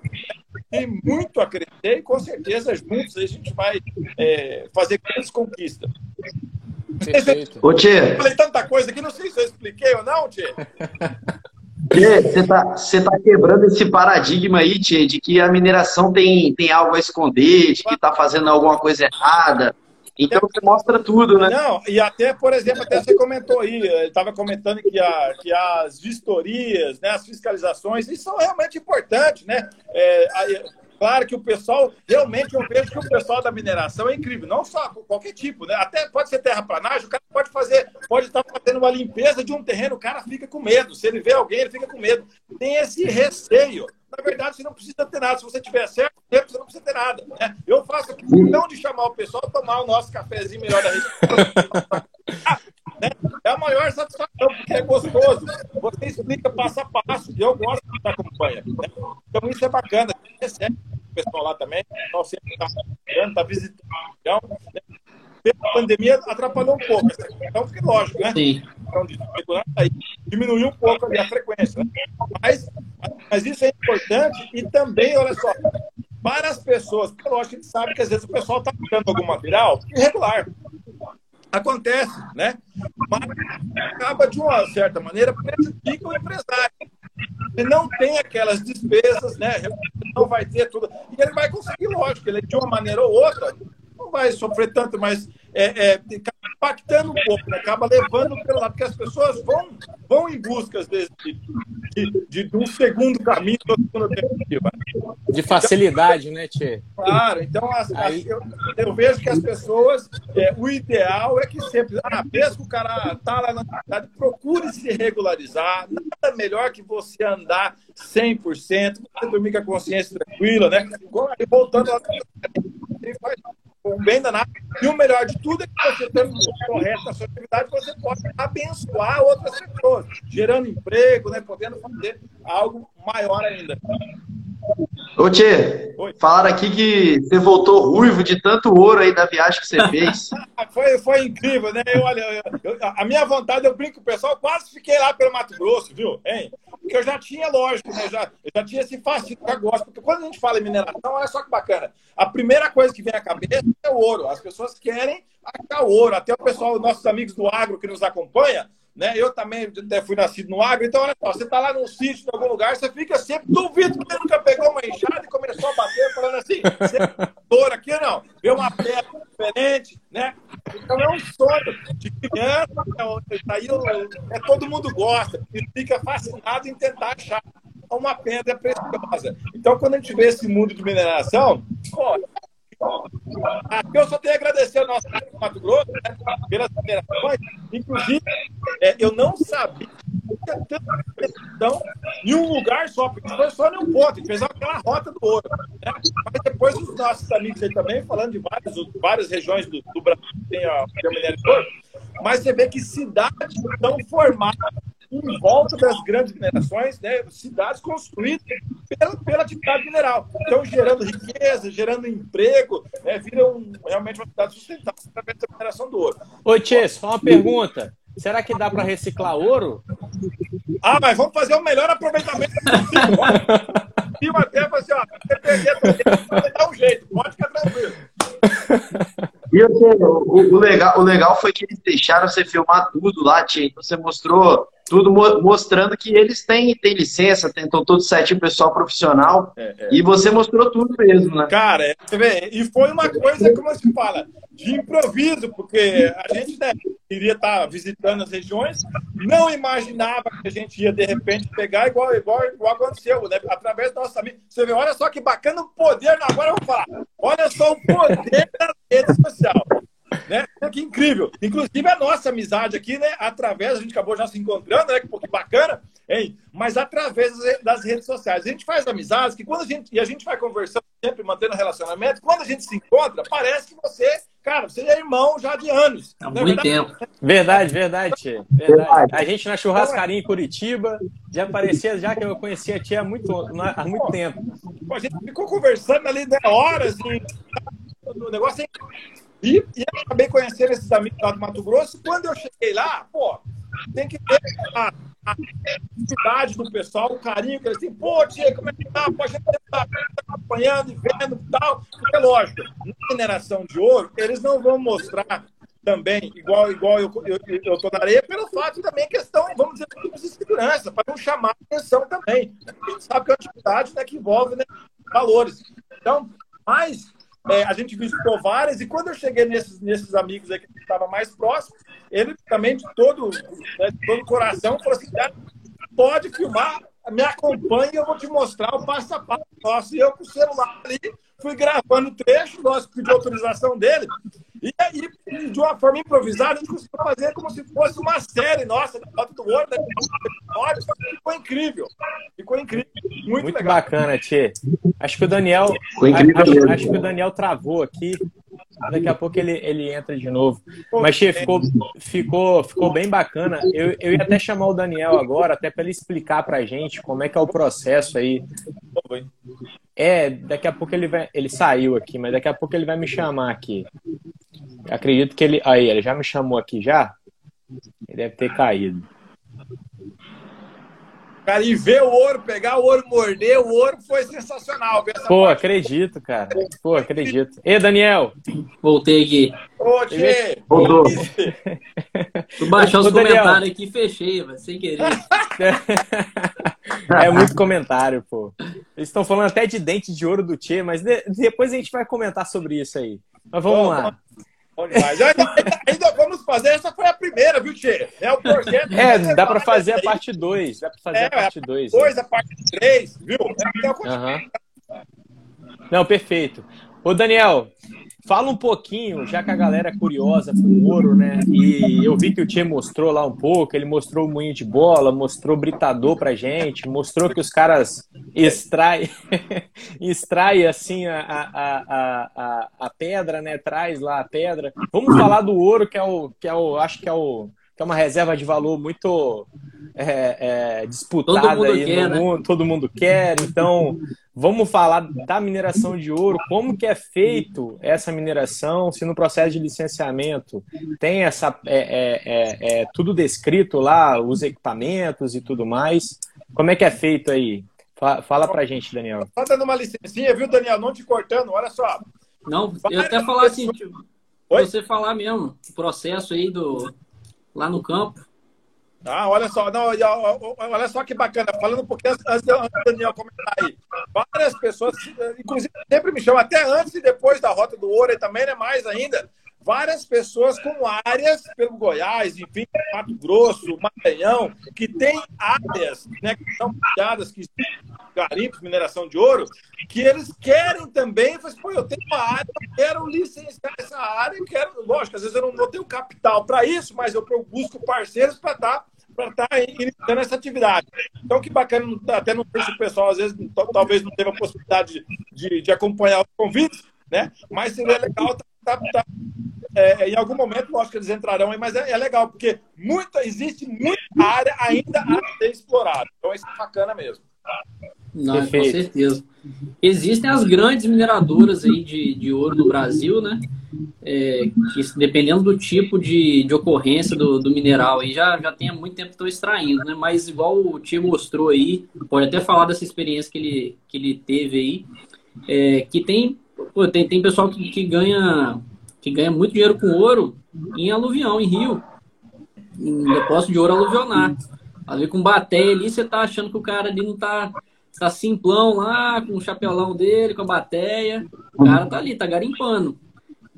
tem muito a crescer e com certeza juntos a gente vai é, fazer grandes conquistas. Perfeito. Ô, Tchê. Falei tanta coisa que não sei se eu expliquei ou não, Tchê. Você está tá quebrando esse paradigma aí, Tchê, de que a mineração tem, tem algo a esconder, de que está fazendo alguma coisa errada. Então você mostra tudo, né? Não, e até, por exemplo, até você comentou aí, ele estava comentando que, a, que as vistorias, né, as fiscalizações, isso são realmente importantes, né? É, claro que o pessoal, realmente eu vejo que o pessoal da mineração é incrível, não só qualquer tipo, né? Até pode ser terraplanagem, o cara pode fazer, pode estar fazendo uma limpeza de um terreno, o cara fica com medo. Se ele vê alguém, ele fica com medo. Tem esse receio na verdade, você não precisa ter nada. Se você tiver certo, você não precisa ter nada. Né? Eu faço questão de chamar o pessoal a tomar o nosso cafezinho melhor da região. É a maior satisfação, porque é gostoso. Você explica passo a passo, e eu gosto de estar acompanha. Né? Então, isso é bacana. Recebe o pessoal lá também, o pessoal sempre está está visitando Então, né? A pandemia atrapalhou um pouco essa questão, porque lógico, né? Sim. Então, aí, diminuiu um pouco ali a frequência. Né? Mas, mas isso é importante e também, olha só, para as pessoas, porque lógico que a gente sabe que às vezes o pessoal está dando algum material irregular. Acontece, né? Mas acaba, de uma certa maneira, prejudica o empresário. Ele não tem aquelas despesas, né? Não vai ter tudo. E ele vai conseguir, lógico, ele de uma maneira ou outra não vai sofrer tanto, mas é, é, impactando um pouco, né? acaba levando pelo lado, porque as pessoas vão, vão em busca desse, de, de, de um segundo caminho. De facilidade, então, né, Tchê? Claro, então as, Aí... as, eu, eu, vejo que as pessoas, é, o ideal é que sempre, ah, mesmo que o cara está lá na cidade, procure se regularizar, nada melhor que você andar 100%, você dormir com a consciência tranquila, né? Voltando lá, faz bem danado. E o melhor de tudo é que você, tendo correto na sua atividade, você pode abençoar outras pessoas, gerando emprego, né, podendo fazer algo maior ainda. Ô Tchê, falaram aqui que você voltou ruivo de tanto ouro aí da viagem que você fez. foi, foi incrível, né? Eu, olha, eu, eu, a minha vontade, eu brinco com o pessoal, quase fiquei lá pelo Mato Grosso, viu? Hein? Porque eu já tinha, lógico, né? Já, eu já tinha esse fascínio com a gosto. Porque quando a gente fala em mineração, olha só que bacana. A primeira coisa que vem à cabeça é o ouro. As pessoas querem achar ouro. Até o pessoal, nossos amigos do agro que nos acompanha, né? Eu também fui nascido no agro, então olha só, você está lá num sítio, em algum lugar, você fica sempre, duvido que você nunca pegou uma enxada e começou a bater, falando assim, você é aqui não, vê uma pedra diferente, né? Então é um sonho de criança, é, aí é, todo mundo gosta e fica fascinado em tentar achar uma pedra preciosa. Então, quando a gente vê esse mundo de mineração, pô, Aqui eu só tenho a agradecer ao nosso Mato Grosso né, pelas operações. Inclusive, é, eu não sabia que tinha tanta questão em um lugar só, porque foi só em um ponto, fez aquela rota do ouro. Né? Mas depois os nossos amigos aí também, falando de várias, várias regiões do, do Brasil que tem a, a minério de ouro, mas você vê que cidades estão formadas em volta das grandes minerações, né, cidades construídas pela, pela atividade mineral. Então, gerando riqueza, gerando emprego, né, viram realmente uma cidade sustentável através da mineração do ouro. Oi, Tchê, só uma pergunta. Será que dá para reciclar ouro? Ah, mas vamos fazer o melhor aproveitamento possível. E até assim, ó, você perder um jeito, pode ficar tranquilo. E o, o, legal, o legal foi que eles deixaram você filmar tudo lá, Tia. Então você mostrou tudo mostrando que eles têm, têm licença, tentam todo certinho, pessoal profissional. É, é. E você mostrou tudo mesmo, né? Cara, é, e foi uma coisa, como se fala, de improviso, porque a gente né, iria estar visitando as regiões, não imaginava que a gente ia, de repente, pegar igual, igual, igual aconteceu, né? através do nosso amigo. Você vê, olha só que bacana o poder, agora eu vou falar, olha só o poder da rede social. Né? Que incrível. Inclusive a nossa amizade aqui, né? Através, a gente acabou já se encontrando, né? Que bacana, hein? Mas através das redes sociais. A gente faz amizades que quando a gente. E a gente vai conversando sempre, mantendo relacionamento, quando a gente se encontra, parece que você, cara, você é irmão já de anos. Há muito verdade? tempo. Verdade, verdade, verdade. A gente na churrascaria em Curitiba já parecia já que eu conhecia a tia há muito, há muito tempo. A gente ficou conversando ali né, horas e o negócio é e, e acabei conhecendo esses amigos lá do Mato Grosso. Quando eu cheguei lá, pô, tem que ter a, a do pessoal, o carinho que eles têm. Pô, tia, como é que tá? Pô, a gente tá, acompanhando e vendo e tal. É lógico, na mineração de ouro, eles não vão mostrar também, igual, igual eu, eu, eu tô na areia, pelo fato também questão, vamos dizer, de segurança, para não chamar atenção também. A gente sabe que é uma atividade né, que envolve né, valores. Então, mas é, a gente visitou várias, e quando eu cheguei nesses, nesses amigos aqui que estavam mais próximos, ele também, de todo, né, de todo o coração, falou assim: pode filmar, me acompanhe, eu vou te mostrar o passo a passo nosso. E eu, com o celular ali, fui gravando o trecho, nós pedimos autorização dele, e aí, de uma forma improvisada, a gente conseguiu fazer como se fosse uma série nossa, da Foto do Ouro, da Ficou incrível. Ficou incrível. Muito, Muito legal. bacana, Tchê. Acho que o Daniel. Acho, acho, que o Daniel travou aqui. Daqui a pouco ele, ele entra de novo. Mas, Tchê, ficou, ficou, ficou bem bacana. Eu, eu ia até chamar o Daniel agora, até para ele explicar pra gente como é que é o processo aí. É, daqui a pouco ele vai. Ele saiu aqui, mas daqui a pouco ele vai me chamar aqui. Acredito que ele. Aí, ele já me chamou aqui já? Ele deve ter caído. Cara, e ver o ouro, pegar o ouro, morder o ouro foi sensacional. Pô, parte. acredito, cara. Pô, acredito. E Daniel? Voltei aqui. Ô, Tchê! Voltou. Tu baixou os comentários aqui e fechei, mas sem querer. é muito comentário, pô. Eles estão falando até de dente de ouro do Tchê, mas de... depois a gente vai comentar sobre isso aí. Mas vamos lá. Demais. Ainda, ainda, vamos fazer, essa foi a primeira, viu, Tchê? É o projeto. É, dá para fazer a parte 2. Dá para fazer é, a parte 2. Depois a parte 3, viu? Uhum. Não, perfeito. Ô, Daniel, Fala um pouquinho, já que a galera é curiosa com o ouro, né? E eu vi que o Tchê mostrou lá um pouco, ele mostrou o moinho de bola, mostrou o britador pra gente, mostrou que os caras extraem extrai, assim a, a, a, a, pedra, né? Traz lá a pedra. Vamos falar do ouro, que é o, que é o acho que é o que é uma reserva de valor muito é, é, disputada aí quer, no né? mundo, todo mundo quer. Então, vamos falar da mineração de ouro, como que é feito essa mineração, se no processo de licenciamento tem essa é, é, é, é tudo descrito lá, os equipamentos e tudo mais. Como é que é feito aí? Fala, fala pra gente, Daniel. Só dando uma licencinha, viu, Daniel? Não te cortando, olha só. Não, eu até falar assim, tipo, você falar mesmo, o processo aí do, lá no campo. Ah, olha só, não, olha só que bacana. Falando um pouquinho antes do Daniel comentar aí. Várias pessoas, inclusive, sempre me chamam, até antes e depois da Rota do Ouro, e também, né, mais ainda, várias pessoas com áreas pelo Goiás, enfim, Mato Grosso, Maranhão, que tem áreas né, que são criadas, que garimpos, mineração de ouro, que eles querem também, mas, pô, eu tenho uma área, eu quero licenciar essa área, eu quero, lógico, às vezes eu não, não tenho capital para isso, mas eu busco parceiros para estar para estar tá iniciando essa atividade. Então, que bacana, até não sei se o pessoal, às vezes, talvez não teve a possibilidade de, de acompanhar os convites, né? Mas seria legal tá, tá, é, em algum momento, lógico que eles entrarão aí, mas é, é, legal, porque muita, existe muita área ainda a ser explorada. Então, isso é bacana mesmo. Não, com certeza. Existem as grandes mineradoras aí de, de ouro no Brasil, né? É, que dependendo do tipo de, de ocorrência do, do mineral aí, já, já tem há muito tempo que estão extraindo, né? Mas igual o tio mostrou aí, pode até falar dessa experiência que ele, que ele teve aí, é, que tem, pô, tem, tem pessoal que, que ganha que ganha muito dinheiro com ouro em aluvião, em rio, em depósito de ouro aluvionar. Ali com bateia ali, você tá achando que o cara ali não tá, tá simplão lá, com o chapelão dele, com a bateia. O cara tá ali, tá garimpando.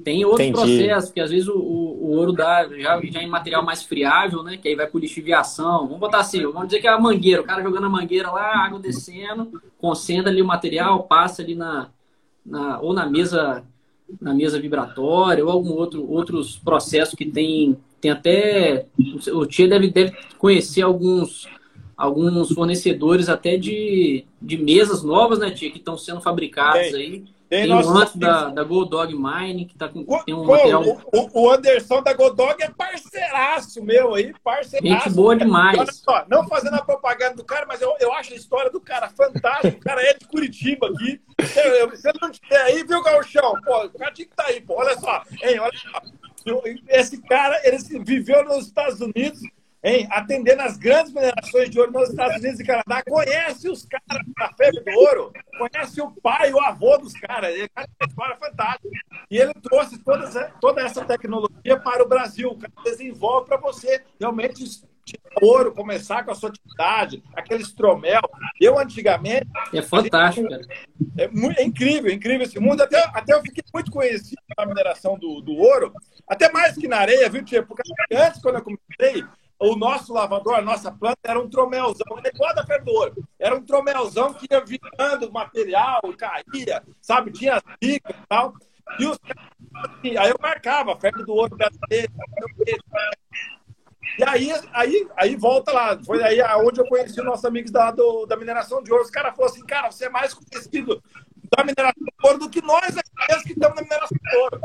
Tem outros Entendi. processos, que às vezes o, o, o, ouro dá já, já em material mais friável, né? Que aí vai por lixiviação. Vamos botar assim, vamos dizer que é a mangueira, o cara jogando a mangueira lá, água descendo, concentra ali o material, passa ali na, na ou na mesa na mesa vibratória ou algum outro outros processos que tem tem até o Tia deve, deve conhecer alguns alguns fornecedores até de, de mesas novas, né, Tia, que estão sendo fabricadas aí tem, tem nosso... um antes da, da Goldog Mine, que tá com o, tem um pô, material... O, o, Anderson da Goldog é parceiraço meu aí, parceiraço. Gente boa demais. Olha só, não fazendo a propaganda do cara, mas eu, eu acho a história do cara fantástica. O cara é de Curitiba aqui. Você não tiver aí, viu, Galchão? Pô, o cara tinha que estar tá aí, pô. Olha só, hein, olha só. Esse cara, ele viveu nos Estados Unidos, hein, atendendo as grandes minerações de ouro nos Estados Unidos e Canadá, conhece os caras da febre do ouro, conhece o pai, o avô dos caras, ele é uma história fantástica. E ele trouxe toda, toda essa tecnologia para o Brasil, o cara desenvolve para você realmente tirar ouro, começar com a sua atividade, aquele estromel. Eu, antigamente... É fantástico, cara. É, é, incrível, é incrível esse mundo. Até, até eu fiquei muito conhecido na mineração do, do ouro, até mais que na areia, viu, Tia? Porque antes, quando eu comecei, o nosso lavador, a nossa planta, era um tromelzão, Febre do Ouro. Era um tromelzão que ia virando material, caía, sabe? Tinha as e tal. E os assim, aí eu marcava, Febre do Ouro brasileiro. E aí, aí, aí volta lá. Foi aí onde eu conheci os nossos amigos da, do, da mineração de ouro. Os caras falaram assim, cara, você é mais conhecido da mineração de ouro do que nós aqui que estamos na mineração de ouro.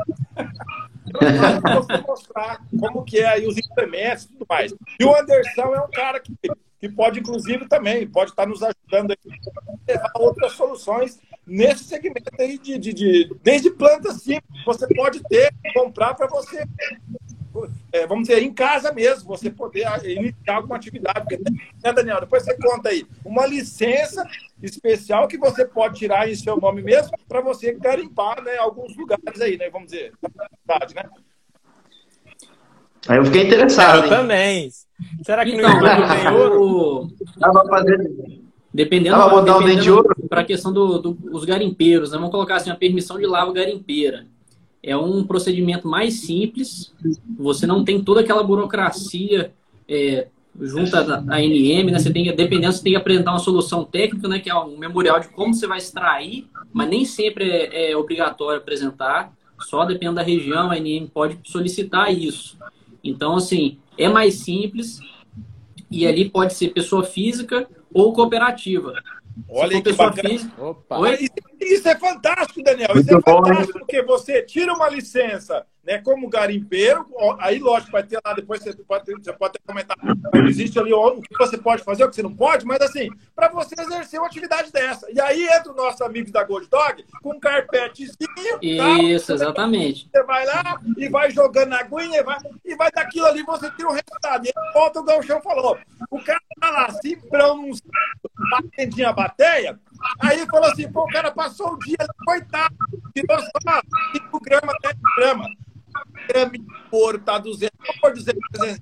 Eu mostrar como que é aí os implementos e tudo mais. E o Anderson é um cara que, que pode, inclusive, também, pode estar nos ajudando a outras soluções nesse segmento aí de, de, de desde plantas simples, você pode ter, comprar para você é, vamos dizer, em casa mesmo, você poder iniciar alguma atividade. Porque, né, Daniel? Depois você conta aí. Uma licença especial que você pode tirar em seu nome mesmo para você garimpar né, alguns lugares aí, né? Vamos dizer, cidade, né? Aí eu fiquei interessado. Eu também. Será que então, no YouTube tem ouro? Tava fazendo. Dependendo, Tava dependendo para a questão dos do, do, garimpeiros, né? vamos colocar assim, a permissão de lava garimpeira é um procedimento mais simples, você não tem toda aquela burocracia é, junto à ANM, né? Você tem, dependendo, você tem que apresentar uma solução técnica, né? Que é um memorial de como você vai extrair, mas nem sempre é, é obrigatório apresentar. Só dependendo da região, a ANM pode solicitar isso. Então, assim, é mais simples e ali pode ser pessoa física ou cooperativa. Olha que bacana. Física... Isso é fantástico, Daniel. Isso é fantástico, porque você tira uma licença né, como garimpeiro, aí lógico, vai ter lá, depois você pode, você pode até comentar, existe ali o que você pode fazer, o que você não pode, mas assim, para você exercer uma atividade dessa. E aí entra o nosso amigo da Gold Dog com um carpetezinho. Isso, tal, exatamente. Você vai lá e vai jogando na aguinha e vai, e vai daquilo ali, você tira o resultado. E aí volta o Galchão falou, o cara tá lá, simprão, num a bateia, aí falou assim, pô, o cara passou o dia, coitado, tirou só 5 gramas, 10 gramas grama de ouro tá 200, por 200, 300,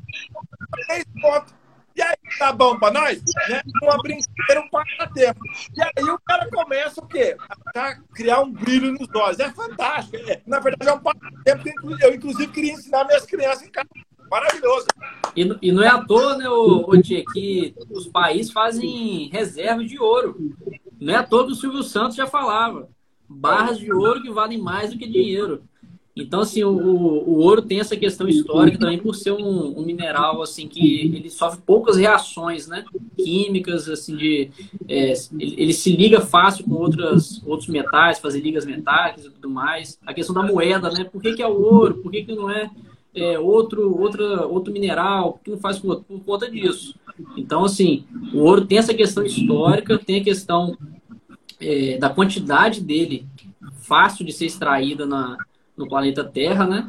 3 pontos. E aí, tá bom pra nós? Né? Uma brincadeira, um passatempo. E aí o cara começa o quê? A criar um brilho nos olhos. É fantástico. É, na verdade, é um passatempo que eu, inclusive, queria ensinar minhas crianças em casa. Maravilhoso. E, e não é à toa, né, o, o Tia, que os países fazem reserva de ouro. Não é à toa que o Silvio Santos já falava. Barras de ouro que valem mais do que dinheiro. Então, assim, o, o, ouro tem essa questão histórica também por ser um, um, mineral, assim, que ele sofre poucas reações, né? Químicas, assim, de... É, ele, ele, se liga fácil com outras, outros metais, fazer ligas metálicas e tudo mais. A questão da moeda, né? Por que, que é o ouro? Por que, que não é, é outro, outra, outro mineral? Por que não faz por, por conta disso? Então, assim, o ouro tem essa questão histórica, tem a questão é, da quantidade dele fácil de ser extraída na no planeta Terra, né?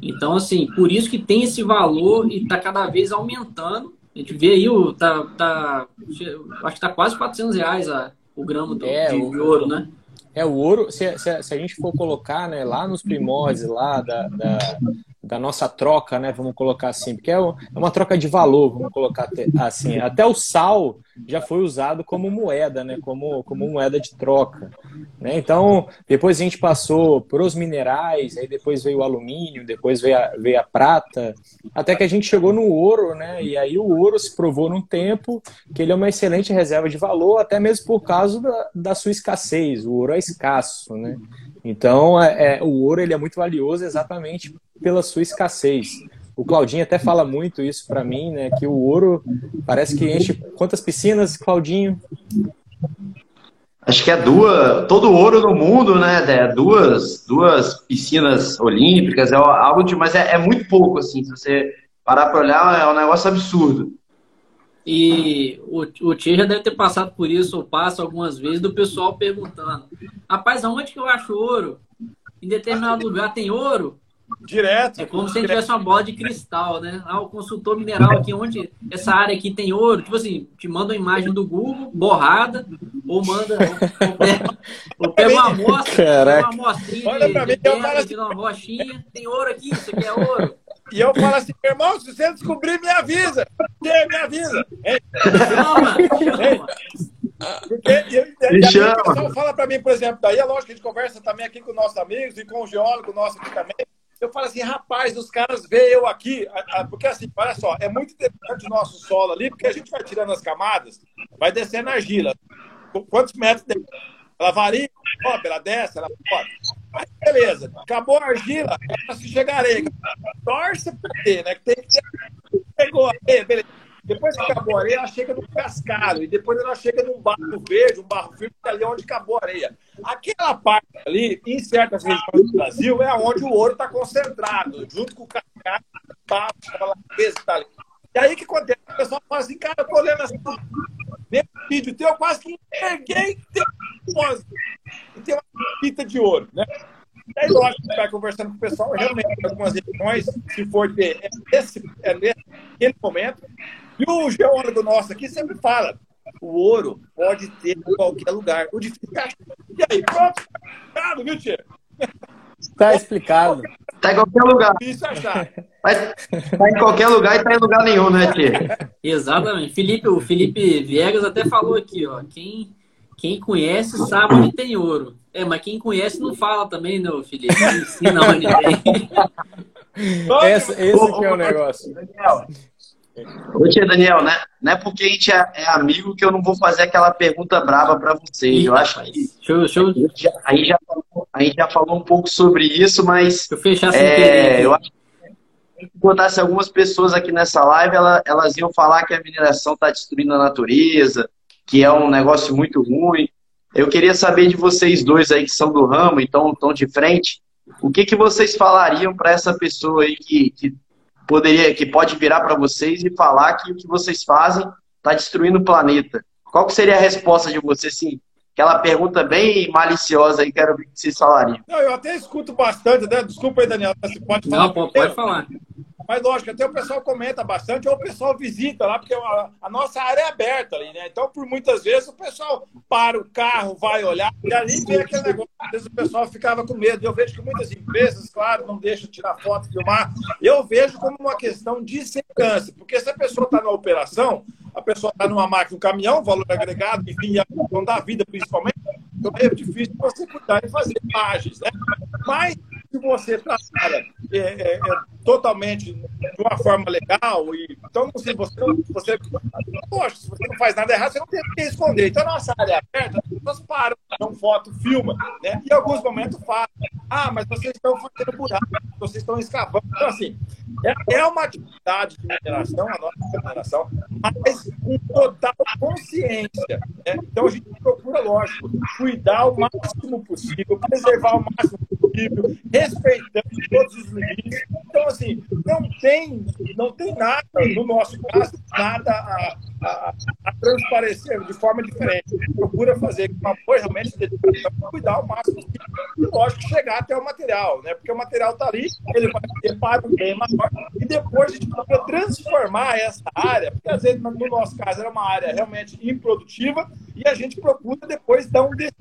Então, assim, por isso que tem esse valor e está cada vez aumentando. A gente vê aí, o, tá, tá, acho que está quase 400 reais a, o gramo do, é, de, o, de ouro, né? É, o ouro, se, se, se, a gente for colocar né, lá nos primórdios lá da, da, da nossa troca, né? Vamos colocar assim, porque é, é uma troca de valor, vamos colocar assim. Até o sal já foi usado como moeda, né? Como, como moeda de troca. Né? Então, depois a gente passou por os minerais, aí depois veio o alumínio, depois veio a, veio a prata, até que a gente chegou no ouro, né? E aí o ouro se provou num tempo que ele é uma excelente reserva de valor, até mesmo por causa da, da sua escassez. O ouro é escasso, né? Então, é, é, o ouro ele é muito valioso exatamente pela sua escassez. O Claudinho até fala muito isso para mim, né? Que o ouro parece que enche quantas piscinas, Claudinho? Acho que é duas, todo o ouro no mundo, né? É duas, duas piscinas olímpicas, é algo de, mas é, é muito pouco assim. Se você parar para olhar, é um negócio absurdo. E o, o Tia já deve ter passado por isso, ou passa algumas vezes, do pessoal perguntando: rapaz, aonde que eu acho ouro? Em determinado lugar tem ouro? Direto. É como se ele tivesse uma bola de cristal, né? Ah, o consultor mineral aqui, onde essa área aqui tem ouro. Tipo assim, te manda uma imagem do Google, borrada, ou manda. Ou pega, uma amostra, uma amostrinha Olha pra mim, de assim... uma rochinha, tem ouro aqui, isso aqui é ouro. E eu falo assim, irmão, se você descobrir, me avisa. Me avisa. Chama, chama. Porque e, e, e o pessoal fala para mim, por exemplo, daí é lógico que a gente conversa também aqui com nossos amigos e com o geólogo nosso aqui também. Eu falo assim, rapaz, os caras veem eu aqui, porque assim, olha só, é muito interessante o nosso solo ali, porque a gente vai tirando as camadas, vai descendo a argila. Quantos metros tem? Ela varia, sobe, ela desce, ela pode. Mas beleza, acabou a argila, ela se chega areia. Torce pra ter, né? Tem que ter. Pegou a areia, beleza. Depois que acabou a areia, ela chega no cascalho. E depois ela chega num barro verde, um barro firme, que é ali onde acabou a areia. Aquela parte ali, em certas regiões do Brasil, é onde o ouro está concentrado, junto com o cascalho, aquela que está ali. E aí o que acontece? O pessoal fala assim, cara, eu tô assim, nesse vídeo teu, eu quase que enxerguei tem e tem uma fita de ouro, né? E aí, lógico, vai conversando com o pessoal, realmente, algumas regiões, se for ter, é nesse, é nesse momento, e o geólogo nosso aqui sempre fala: o ouro pode ter em qualquer lugar. O difícil é E aí, pronto, tá viu, Tia? Tá explicado. Tá em qualquer lugar. Difícil achar. Tá em qualquer lugar e tá em lugar nenhum, né, Tia? Exatamente. Felipe, o Felipe Viegas até falou aqui, ó. Quem, quem conhece sabe onde tem ouro. É, mas quem conhece não fala também, não, né, Felipe. Não ensina onde tem. Esse, esse que é o negócio. Daniel, Ô, tia Daniel, né? não é porque a gente é, é, amigo que eu não vou fazer aquela pergunta brava para vocês. Eu acho que show, show. A, gente já, a, gente já falou, a gente já falou um pouco sobre isso, mas eu, fechar é, eu acho que se botasse algumas pessoas aqui nessa live, elas, elas iam falar que a mineração está destruindo a natureza, que é um negócio muito ruim. Eu queria saber de vocês dois aí que são do ramo, então estão de frente, o que, que vocês falariam para essa pessoa aí que, que poderia, que pode virar para vocês e falar que o que vocês fazem está destruindo o planeta. Qual que seria a resposta de vocês, sim? Aquela pergunta bem maliciosa aí, quero ver o que vocês falariam. Não, eu até escuto bastante, né? Desculpa aí, Daniel, você pode falar. Não, pode falar. Mas lógico, até o pessoal comenta bastante, ou o pessoal visita lá, porque a, a, nossa área é aberta ali, né? Então, por muitas vezes, o pessoal para o carro, vai olhar, e ali vem aquele negócio. Vezes o pessoal ficava com medo. Eu vejo que muitas empresas, claro, não deixam tirar foto, filmar. Eu vejo como uma questão de segurança, porque se a pessoa está na operação, a pessoa está numa máquina, um caminhão, valor agregado, enfim, a questão da vida, principalmente, então é difícil você cuidar e fazer imagens, né? Mas se você trabalha é, é, é, totalmente de uma forma legal, e, então se você, você, poxa, se você não faz nada errado, você não tem o que esconder. Então, nossa área é aberta, as pessoas param, dão foto, filma, né? E em alguns momentos falam, ah, mas vocês estão fazendo buraco, vocês estão escavando. Então, assim, é, é uma atividade de mineração, a nossa mineração, mas com total consciência. Né? Então, a gente procura, lógico, cuidar o máximo possível, preservar o máximo possível, respeitando todos os limites. Então, assim, não tem, não tem nada, no nosso caso, nada a, a, a transparecer de forma diferente. Procura fazer uma boa realmente dedicação, cuidar o máximo possível e, lógico, chegar até o material, né? Porque o material está ali, ele vai ter para um bem maior, e depois a gente procura transformar essa área, porque às vezes, no nosso caso, era uma área realmente improdutiva, e a gente procura depois dar um destino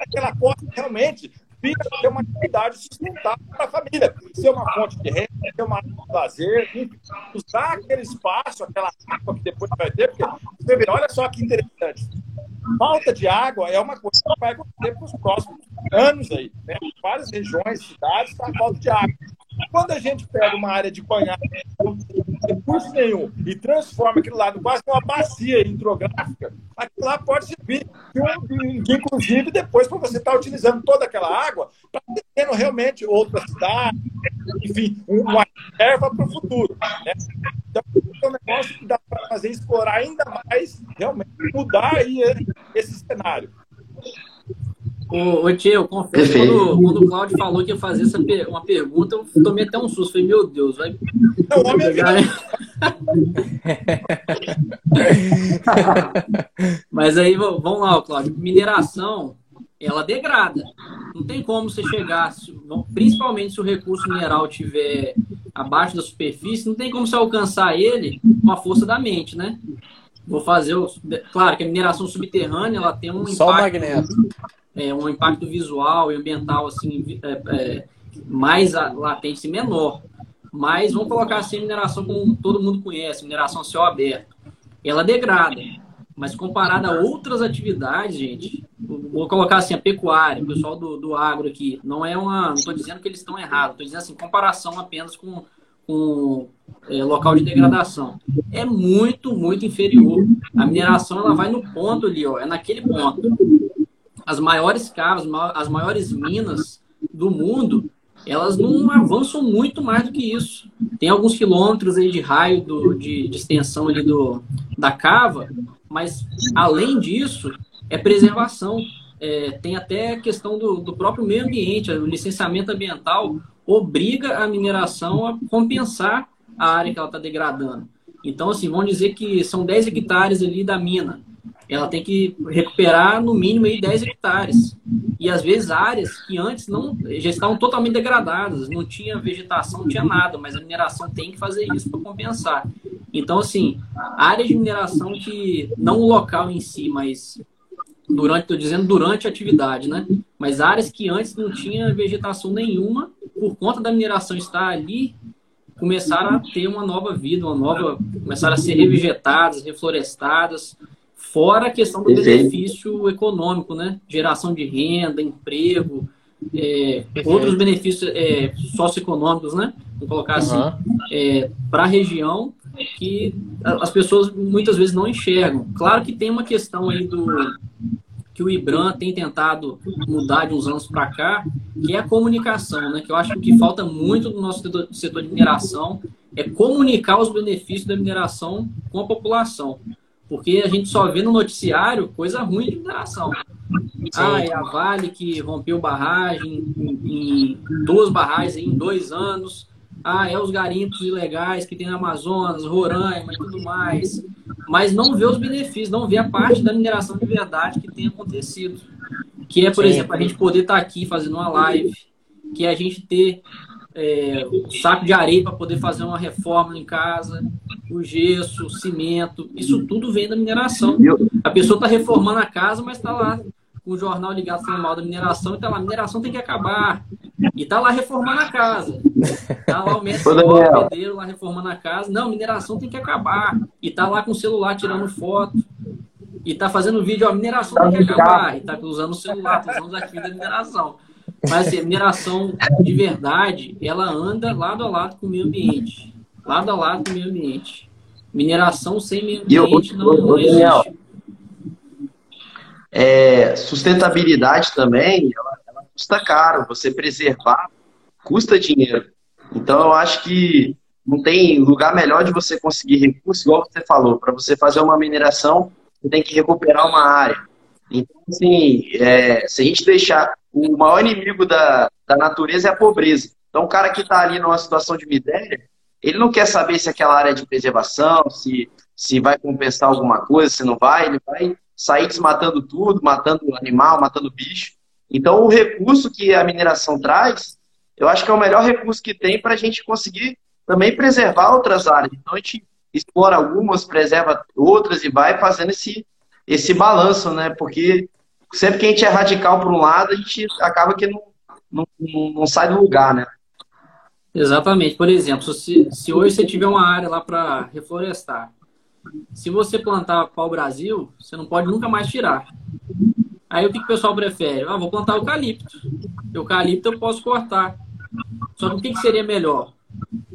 aquela costa realmente vira ter uma atividade sustentável para a família. Ser uma fonte de renda, ser uma área de lazer, usar aquele espaço, aquela água que depois vai ter, porque você vê, olha só que interessante. Falta de água é uma coisa que vai acontecer para os próximos anos aí. Né? Várias regiões, cidades, está falta de água. Quando a gente pega uma área de banhado, recurso nenhum, e transforma aquilo lá no quase uma bacia hidrográfica, aquilo lá pode servir, inclusive, depois para você estar tá utilizando toda aquela água para tendo realmente outras cidades, enfim, uma reserva para o futuro. Né? Então, é um negócio que dá para fazer explorar ainda mais, realmente mudar aí esse cenário. Ô, ô Tio, eu confesso, quando, quando, o Claudio falou que ia fazer essa uma pergunta, eu tomei até um susto. Falei, meu Deus, vai. Não, vai pegar, Mas aí, vamos lá, Claudio. Mineração, ela degrada. Não tem como você chegar, principalmente se o recurso mineral estiver abaixo da superfície, não tem como você alcançar ele com a força da mente, né? Vou fazer o. Claro que a mineração subterrânea ela tem um Só impacto. é, um impacto visual e ambiental assim é, é, mais latente e menor. Mas vamos colocar assim, mineração como todo mundo conhece, mineração a céu aberto. Ela degrada, mas comparada a outras atividades, gente, vou colocar assim, a pecuária, o pessoal do, do agro aqui, não é uma. Não estou dizendo que eles estão errados, estou dizendo assim, comparação apenas com, com é, local de degradação. É muito, muito inferior. A mineração ela vai no ponto ali, ó, é naquele ponto as maiores cavas, as maiores minas do mundo, elas não avançam muito mais do que isso. Tem alguns quilômetros aí de raio do, de, de extensão ali do, da cava, mas além disso, é preservação. É, tem até a questão do, do próprio meio ambiente, o licenciamento ambiental obriga a mineração a compensar a área que ela está degradando. Então, assim, vamos dizer que são 10 hectares ali da mina ela tem que recuperar no mínimo aí 10 hectares. E às vezes áreas que antes não já estavam totalmente degradadas, não tinha vegetação, não tinha nada, mas a mineração tem que fazer isso para compensar. Então, assim, áreas de mineração que não o local em si, mas durante, estou dizendo durante a atividade, né? Mas áreas que antes não tinha vegetação nenhuma, por conta da mineração estar ali, começaram a ter uma nova vida, uma nova, começaram a ser revegetadas, reflorestadas, Fora a questão do benefício econômico, né? Geração de renda, emprego, é, outros benefícios é, socioeconômicos, né? Vou colocar assim, uhum. é, para a região que as pessoas muitas vezes não enxergam. Claro que tem uma questão aí do que o IBRAM tem tentado mudar de uns anos para cá, que é a comunicação, né? Que eu acho que o que falta muito no nosso setor, setor de mineração é comunicar os benefícios da mineração com a população. Porque a gente só vê no noticiário coisa ruim de mineração. Ah, é a Vale que rompeu barragem em, em duas barragens em dois anos. Ah, é os garimpos ilegais que tem na Amazonas, Roraima e tudo mais. Mas não vê os benefícios, não vê a parte da mineração de verdade que tem acontecido. Que é, por Sim. exemplo, a gente poder estar aqui fazendo uma live, que é a gente ter é, saco de areia para poder fazer uma reforma em casa, o gesso, o cimento, isso tudo vem da mineração. A pessoa está reformando a casa, mas está lá com o jornal ligado falando mal da mineração e está lá, a mineração tem que acabar. E está lá reformando a casa. Está lá o mestre o pedreiro lá reformando a casa. Não, mineração tem que acabar. E está lá com o celular tirando foto. E está fazendo vídeo, a mineração tem que acabar. E está usando o celular, está usando os arquivos da mineração. Mas assim, a mineração de verdade, ela anda lado a lado com o meio ambiente. Lado a lado com o meio ambiente. Mineração sem meio ambiente eu, não, eu, não existe. É, sustentabilidade também, ela, ela custa caro. Você preservar custa dinheiro. Então eu acho que não tem lugar melhor de você conseguir recursos, igual você falou, para você fazer uma mineração, você tem que recuperar uma área. Então, assim, é, se a gente deixar o maior inimigo da, da natureza é a pobreza. Então, o cara que está ali numa situação de miséria, ele não quer saber se aquela área é de preservação, se, se vai compensar alguma coisa, se não vai, ele vai sair desmatando tudo, matando animal, matando bicho. Então, o recurso que a mineração traz, eu acho que é o melhor recurso que tem para a gente conseguir também preservar outras áreas. Então, a gente explora algumas, preserva outras e vai fazendo esse, esse balanço, né? Porque sempre que a gente é radical por um lado, a gente acaba que não, não, não sai do lugar, né? Exatamente. Por exemplo, se, se hoje você tiver uma área lá para reflorestar, se você plantar pau-brasil, você não pode nunca mais tirar. Aí o que, que o pessoal prefere? Ah, vou plantar eucalipto. Eucalipto eu posso cortar. Só que o que, que seria melhor?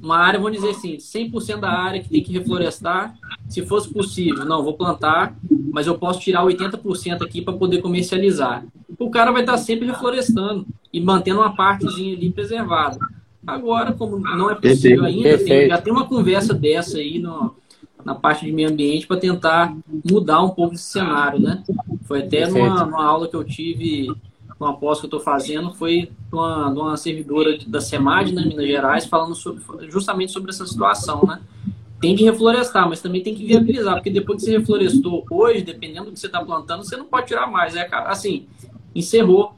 Uma área, vamos dizer assim, 100% da área que tem que reflorestar, se fosse possível, não, vou plantar, mas eu posso tirar 80% aqui para poder comercializar. O cara vai estar sempre reflorestando. e mantendo uma partezinha ali preservada. Agora, como não é possível ainda, tem, já tem uma conversa dessa aí no, na parte de meio ambiente para tentar mudar um pouco esse cenário, né? Foi até numa, numa, aula que eu tive, uma pós que eu estou fazendo, foi uma, uma servidora da SEMAD, né, Minas Gerais, falando sobre, justamente sobre essa situação, né? Tem que reflorestar, mas também tem que viabilizar, porque depois que você reflorestou hoje, dependendo do que você está plantando, você não pode tirar mais. É, assim, encerrou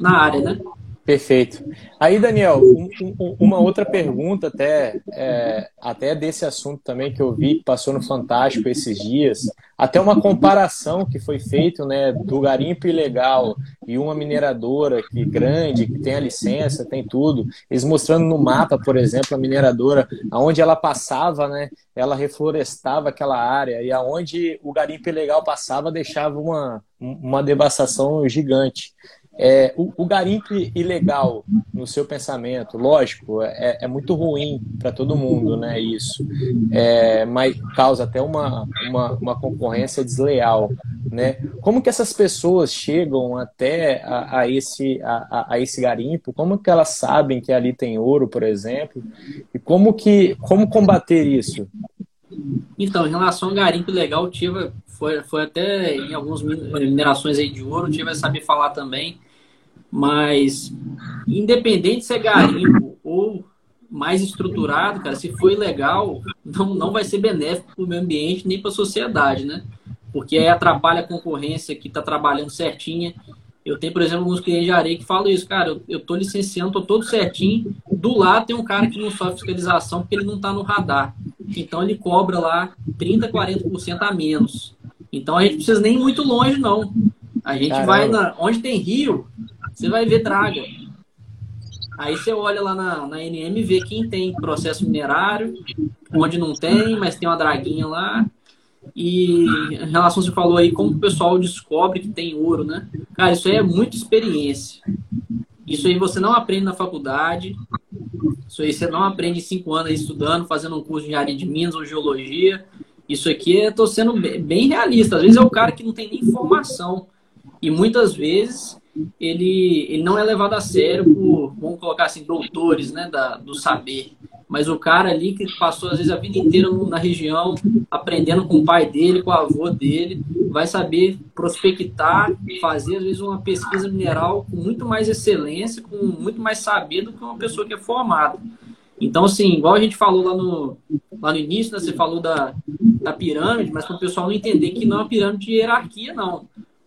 na área, né? Perfeito. Aí, Daniel, um, um, uma outra pergunta até, é, até desse assunto também que eu vi que passou no Fantástico esses dias, até uma comparação que foi feita né, do garimpo ilegal e uma mineradora que grande, que tem a licença, tem tudo, eles mostrando no mapa, por exemplo, a mineradora, aonde ela passava, né, ela reflorestava aquela área, e aonde o garimpo ilegal passava, deixava uma, uma devastação gigante. É, o, o garimpo ilegal, no seu pensamento, lógico, é, é muito ruim para todo mundo, né? Isso, é, mas causa até uma, uma, uma, concorrência desleal, né? Como que essas pessoas chegam até a, a esse, a, a, esse garimpo? Como que elas sabem que ali tem ouro, por exemplo? E como que como combater isso? Então, em relação ao garimpo ilegal, tive foi, foi até em algumas minerações aí de ouro, tive a saber falar também mas, independente se é garimpo ou mais estruturado, cara, se for ilegal, não, não vai ser benéfico para o meio ambiente nem para a sociedade, né? Porque aí atrapalha a concorrência que está trabalhando certinha. Eu tenho, por exemplo, alguns clientes de areia que falam isso, cara, eu, eu tô licenciando, tô todo certinho. Do lado tem um cara que não sofre fiscalização porque ele não está no radar. Então ele cobra lá 30, 40% a menos. Então a gente precisa nem ir muito longe, não. A gente Caramba. vai na. Onde tem rio, você vai ver draga. Aí você olha lá na, na NM e vê quem tem processo minerário, onde não tem, mas tem uma draguinha lá. E em relação você falou aí, como o pessoal descobre que tem ouro, né? Cara, isso aí é muita experiência. Isso aí você não aprende na faculdade. Isso aí você não aprende cinco anos estudando, fazendo um curso de engenharia de minas ou geologia. Isso aqui eu tô sendo bem realista. Às vezes é o cara que não tem nem formação. E muitas vezes ele, ele não é levado a sério por, vamos colocar assim, doutores né, da, do saber. Mas o cara ali que passou, às vezes, a vida inteira na região, aprendendo com o pai dele, com o avô dele, vai saber prospectar, fazer, às vezes, uma pesquisa mineral com muito mais excelência, com muito mais saber do que uma pessoa que é formada. Então, assim, igual a gente falou lá no, lá no início, né, você falou da, da pirâmide, mas para o pessoal não entender que não é uma pirâmide de hierarquia, não.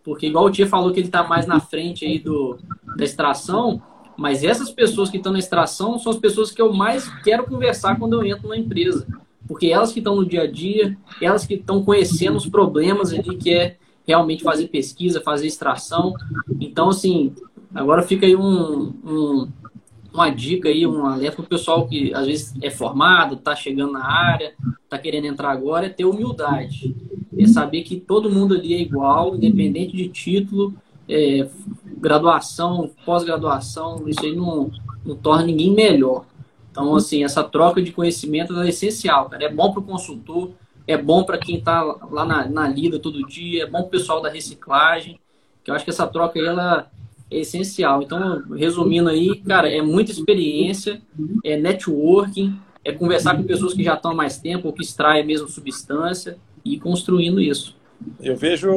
Porque igual o Tia falou que ele está mais na frente aí do, da extração, mas essas pessoas que estão na extração são as pessoas que eu mais quero conversar quando eu entro na empresa. Porque elas que estão no dia a dia, elas que estão conhecendo os problemas ali, que é realmente fazer pesquisa, fazer extração. Então, assim, agora fica aí um, um uma dica aí, um alerta para o pessoal que às vezes é formado, está chegando na área, está querendo entrar agora, é ter humildade. É saber que todo mundo ali é igual, independente de título, é, graduação, pós-graduação, isso aí não, não torna ninguém melhor. Então, assim, essa troca de conhecimento é essencial, cara. É bom para o consultor, é bom para quem está lá na, na lida todo dia, é bom para o pessoal da reciclagem, que eu acho que essa troca aí, ela é essencial. Então, resumindo aí, cara, é muita experiência, é networking, é conversar com pessoas que já estão há mais tempo, ou que extraem a mesma substância, e ir construindo isso. Eu vejo,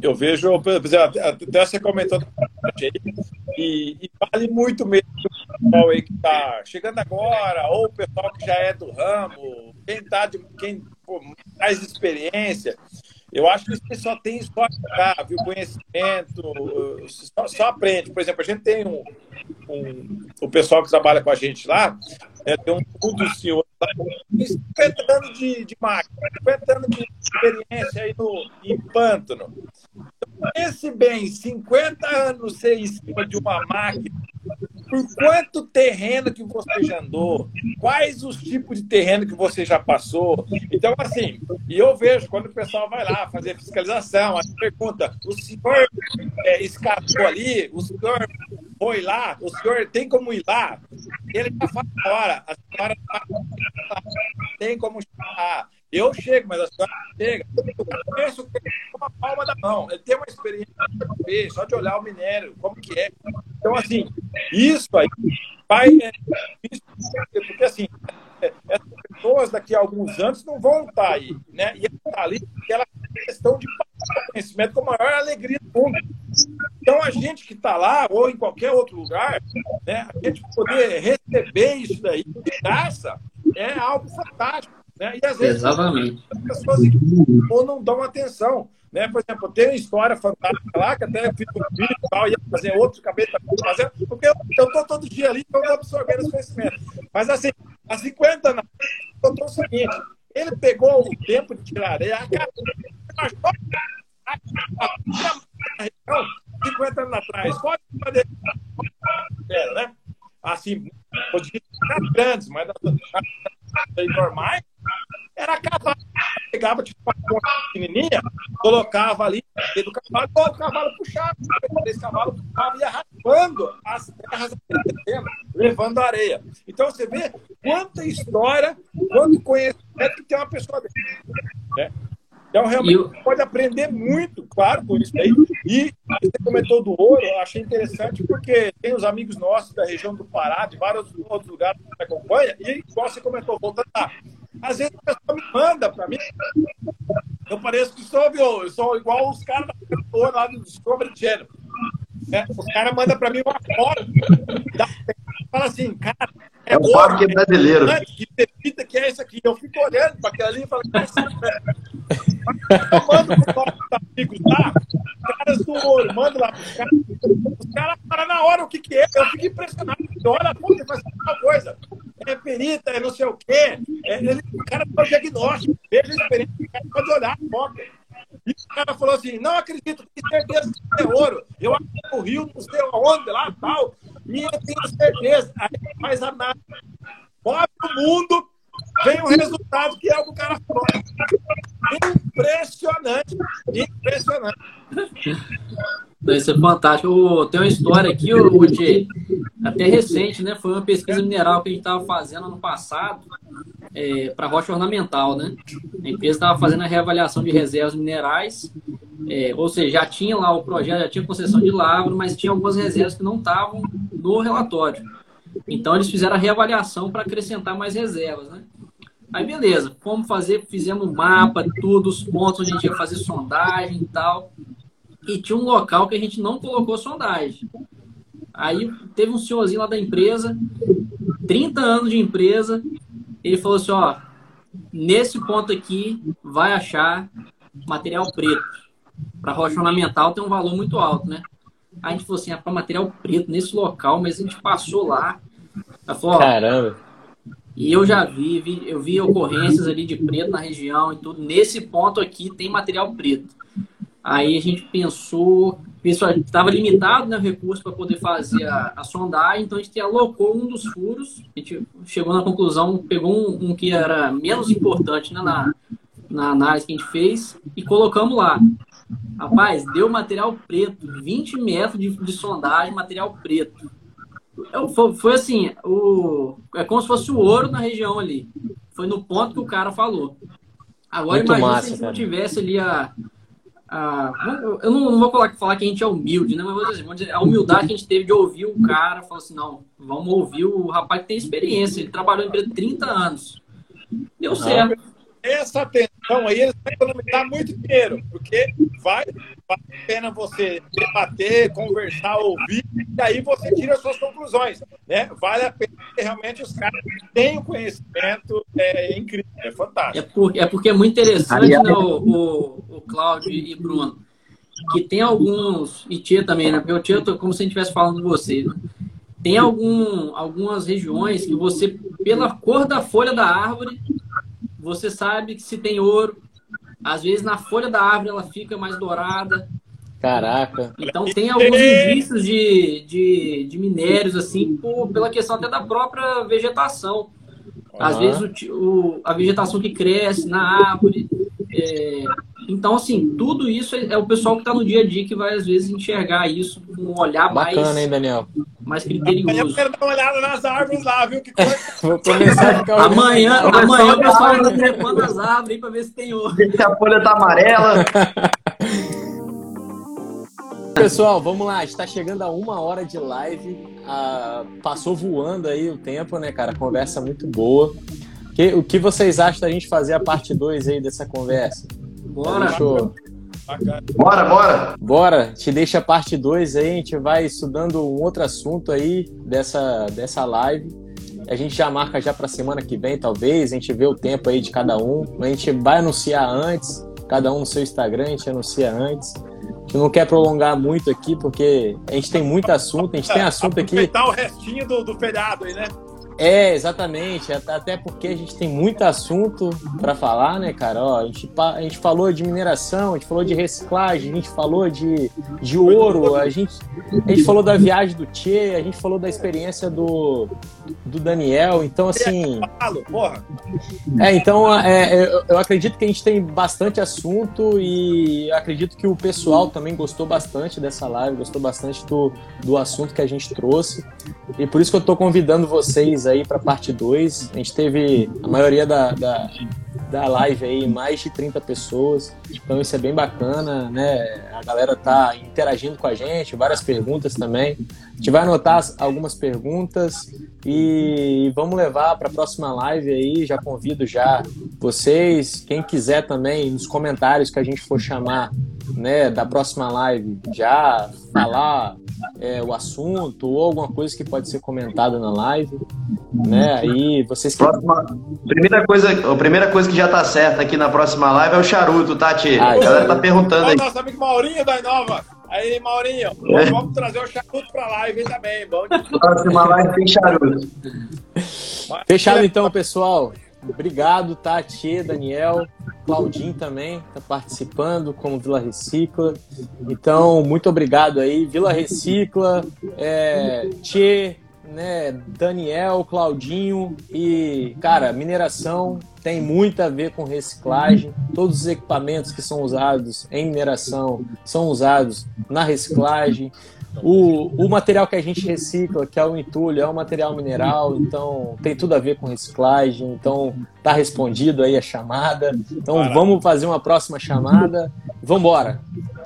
eu vejo, até você comentou e, e vale muito mesmo o pessoal aí que está chegando agora, ou o pessoal que já é do ramo, quem tá de quem pô, mais experiência. Eu acho que você só tem só viu? Conhecimento, só, só, aprende. Por exemplo, a gente tem um, um, o pessoal que trabalha com a gente lá, é, tem um, dos senhores lá, 50 anos de, de máquina, 50 anos de experiência aí no, em pântano. Então, esse bem, 50 anos ser em cima de uma máquina por quanto terreno que você já andou, quais os tipos de terreno que você já passou. Então, assim, e eu vejo quando o pessoal vai lá fazer fiscalização, a pergunta: o senhor é, escapou ali, o senhor foi lá, o senhor tem como ir lá? Ele já fala agora, a senhora tem como chegar. Eu chego, mas a senhora chega. Eu conheço com a palma da mão. Ele tem uma experiência de só de olhar o minério, como que é. Então, assim, isso aí vai. É, porque, assim, essas pessoas daqui a alguns anos não vão estar aí, né? E tá ali aquela questão de conhecimento com a maior alegria do mundo. Então, a gente que está lá, ou em qualquer outro lugar, né, a gente poder receber isso daí de graça é algo fantástico. Né? E às vezes Exatamente. as pessoas ou não dão atenção. Né? Por exemplo, tem uma história fantástica lá, que até fiz um vídeo e tal, ia fazer outro, acabei fazendo, porque eu estou todo dia ali, então absorvendo os conhecimentos. Mas assim, há 50 anos, contou o seguinte: ele pegou o tempo de tirar areia, achou a região 50 anos atrás. Pode fazer. Né? Assim, podia ficar grandes, mas normais, era cavalo. Pegava tipo, uma pequenininha, colocava ali dentro do cavalo, o cavalo puxava. Esse cavalo puxava e ia raspando as terras, levando areia. Então você vê quanta história, quanto conhecimento que tem uma pessoa dentro. Né? Então, realmente, eu... pode aprender muito, claro, com isso aí. E você comentou do ouro, eu achei interessante, porque tem os amigos nossos da região do Pará, de vários outros lugares que acompanha, e igual você comentou, voltando lá. Às vezes a pessoa me manda para mim, eu pareço que sou, viu? Eu sou igual os caras da lá do Discovery Channel. Né? Os caras mandam para mim uma foto, fala assim, cara, é, é um parque brasileiro. Que bebida que é isso aqui? Eu fico olhando para aquilo ali e falo, eu mando para os amigos lá, os caras do ouro, mando lá para os caras. Os caras param na hora o que, que é. Eu fico impressionado. Olha, puta, faz uma coisa. É perita, é não sei o quê. É, ele, o cara faz diagnóstico. Veja a experiência, o cara pode olhar a foto. E o cara falou assim: não acredito, tenho certeza que é ouro. Eu acho que o Rio, não sei onde, lá tal. E eu tenho certeza. Aí faz a nada. Move o mundo, vem o resultado que é o que o cara falou. Impressionante. Impressionante. Isso é fantástico. Tem uma história aqui, o até recente, né? Foi uma pesquisa mineral que a gente estava fazendo ano passado é, para rocha ornamental, né? A empresa estava fazendo a reavaliação de reservas minerais, é, ou seja, já tinha lá o projeto, já tinha concessão de lavra, mas tinha algumas reservas que não estavam no relatório. Então eles fizeram a reavaliação para acrescentar mais reservas, né? Aí beleza, fomos fazer, fizemos mapa, tudo, os pontos onde a gente ia fazer sondagem e tal. E tinha um local que a gente não colocou sondagem. Aí teve um senhorzinho lá da empresa, 30 anos de empresa, ele falou assim, ó, nesse ponto aqui vai achar material preto. Para rocha ornamental tem um valor muito alto, né? Aí a gente falou assim, é para material preto nesse local, mas a gente passou lá. Falou, Caramba. E eu já vi, vi, eu vi ocorrências ali de preto na região e tudo. Nesse ponto aqui tem material preto. Aí a gente pensou, pensou estava limitado né, recurso para poder fazer a, a, sondagem, então a gente alocou um dos furos, a gente chegou na conclusão, pegou um, um que era menos importante né, na, na análise que a gente fez e colocamos lá. Rapaz, deu material preto, 20 metros de, de sondagem, material preto. Eu, foi, foi, assim, o, é como se fosse o ouro na região ali. Foi no ponto que o cara falou. Agora Muito imagina massa, se a gente cara. não tivesse ali a, a. Eu não, não vou falar que a gente é humilde, né? Mas vou dizer, a humildade que a gente teve de ouvir o cara, falou assim, não, vamos ouvir o rapaz que tem experiência, ele trabalhou em empresa 30 anos. Deu certo essa atenção aí, eles vão economizar muito dinheiro, porque vai, vale a pena você debater, conversar, ouvir, e aí você tira suas conclusões. Né? Vale a pena que realmente os caras têm o conhecimento, é incrível, é fantástico. É, por, é porque é muito interessante, né, o, o, o Cláudio e Bruno, que tem alguns, e Tia também, né? Porque o Tia, como se a gente estivesse falando com você, né? Tem algum, algumas regiões que você, pela cor da folha da árvore, você sabe que se tem ouro, às vezes na folha da árvore ela fica mais dourada. Caraca. Então tem alguns indícios de, de, de minérios, assim, por, pela questão até da própria vegetação. Às uhum. vezes o, o, a vegetação que cresce na árvore. É, então, assim, tudo isso é, é o pessoal que está no dia a dia que vai, às vezes, enxergar isso com um olhar Bacana, mais. hein, Daniel? mais criterioso. Eu quero dar uma olhada nas árvores lá, viu? Que coisa. Vou começar a ficar Amanhã, amanhã o pessoal anda trepando as árvores aí para ver se tem ouro. Se a folha tá amarela. Pessoal, vamos lá. Está chegando a uma hora de live. Ah, passou voando aí o tempo, né, cara? Conversa muito boa. Que, o que vocês acham da gente fazer a parte 2 aí dessa conversa? Bora! Bora, bora! Bora! Te deixa a parte 2 aí, a gente vai estudando um outro assunto aí dessa, dessa live. A gente já marca já para semana que vem, talvez. A gente vê o tempo aí de cada um. A gente vai anunciar antes, cada um no seu Instagram, a gente anuncia antes. A gente não quer prolongar muito aqui, porque a gente tem muito assunto, a gente tem assunto aqui. Aproveitar o restinho do, do feriado aí, né? É, exatamente. Até porque a gente tem muito assunto para falar, né, cara? Ó, a, gente, a gente falou de mineração, a gente falou de reciclagem, a gente falou de, de ouro, a gente, a gente falou da viagem do Tchê, a gente falou da experiência do, do Daniel. Então, assim. É, então, é, eu, eu acredito que a gente tem bastante assunto e acredito que o pessoal também gostou bastante dessa live, gostou bastante do, do assunto que a gente trouxe. E por isso que eu tô convidando vocês aí para parte 2. A gente teve a maioria da, da, da live aí, mais de 30 pessoas. Então isso é bem bacana, né? A galera tá interagindo com a gente, várias perguntas também. A gente vai anotar algumas perguntas e vamos levar para a próxima live aí. Já convido já vocês, quem quiser também, nos comentários que a gente for chamar né, da próxima live, já falar é, o assunto ou alguma coisa que pode ser comentada na live, né? Aí vocês próxima, primeira coisa, a primeira coisa que já tá certa aqui na próxima live é o charuto, tá, Tchê? Ah, a galera tá perguntando aí. Nosso amigo Maurinho da Inova. Aí, Maurinho, é. vamos trazer o charuto pra live também. Bom Próxima live tem charuto. Fechado então, pessoal. Obrigado, Tati, Daniel, Claudinho também está participando como Vila Recicla. Então, muito obrigado aí. Vila Recicla, é, Tchê, né, Daniel, Claudinho e, cara, mineração tem muito a ver com reciclagem. Todos os equipamentos que são usados em mineração são usados na reciclagem. O, o material que a gente recicla, que é o entulho, é um material mineral, então tem tudo a ver com reciclagem. Então tá respondido aí a chamada. Então Maravilha. vamos fazer uma próxima chamada. Vamos embora.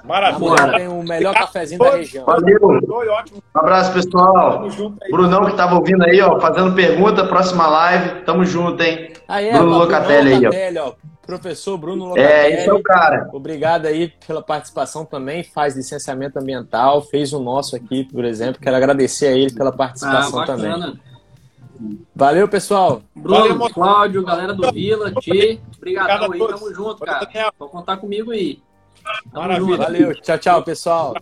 Maravilha. Tem o melhor cafezinho da região. Valeu. Um abraço, pessoal. Brunão que tava ouvindo aí, ó, fazendo pergunta, próxima live. Tamo junto, hein? Aí é, Bruno Locatelli aí, ó. Professor Bruno Locatelli. É, esse é o cara. Obrigado aí pela participação também. Faz licenciamento ambiental, fez o nosso aqui, por exemplo. Quero agradecer a ele pela participação ah, também. Valeu, pessoal. Bruno, Valeu, Cláudio, galera do Vila, Ti. Obrigadão aí, tamo junto, cara. Pode contar comigo aí. Tamo Maravilha. Junto. Valeu, tchau, tchau, pessoal.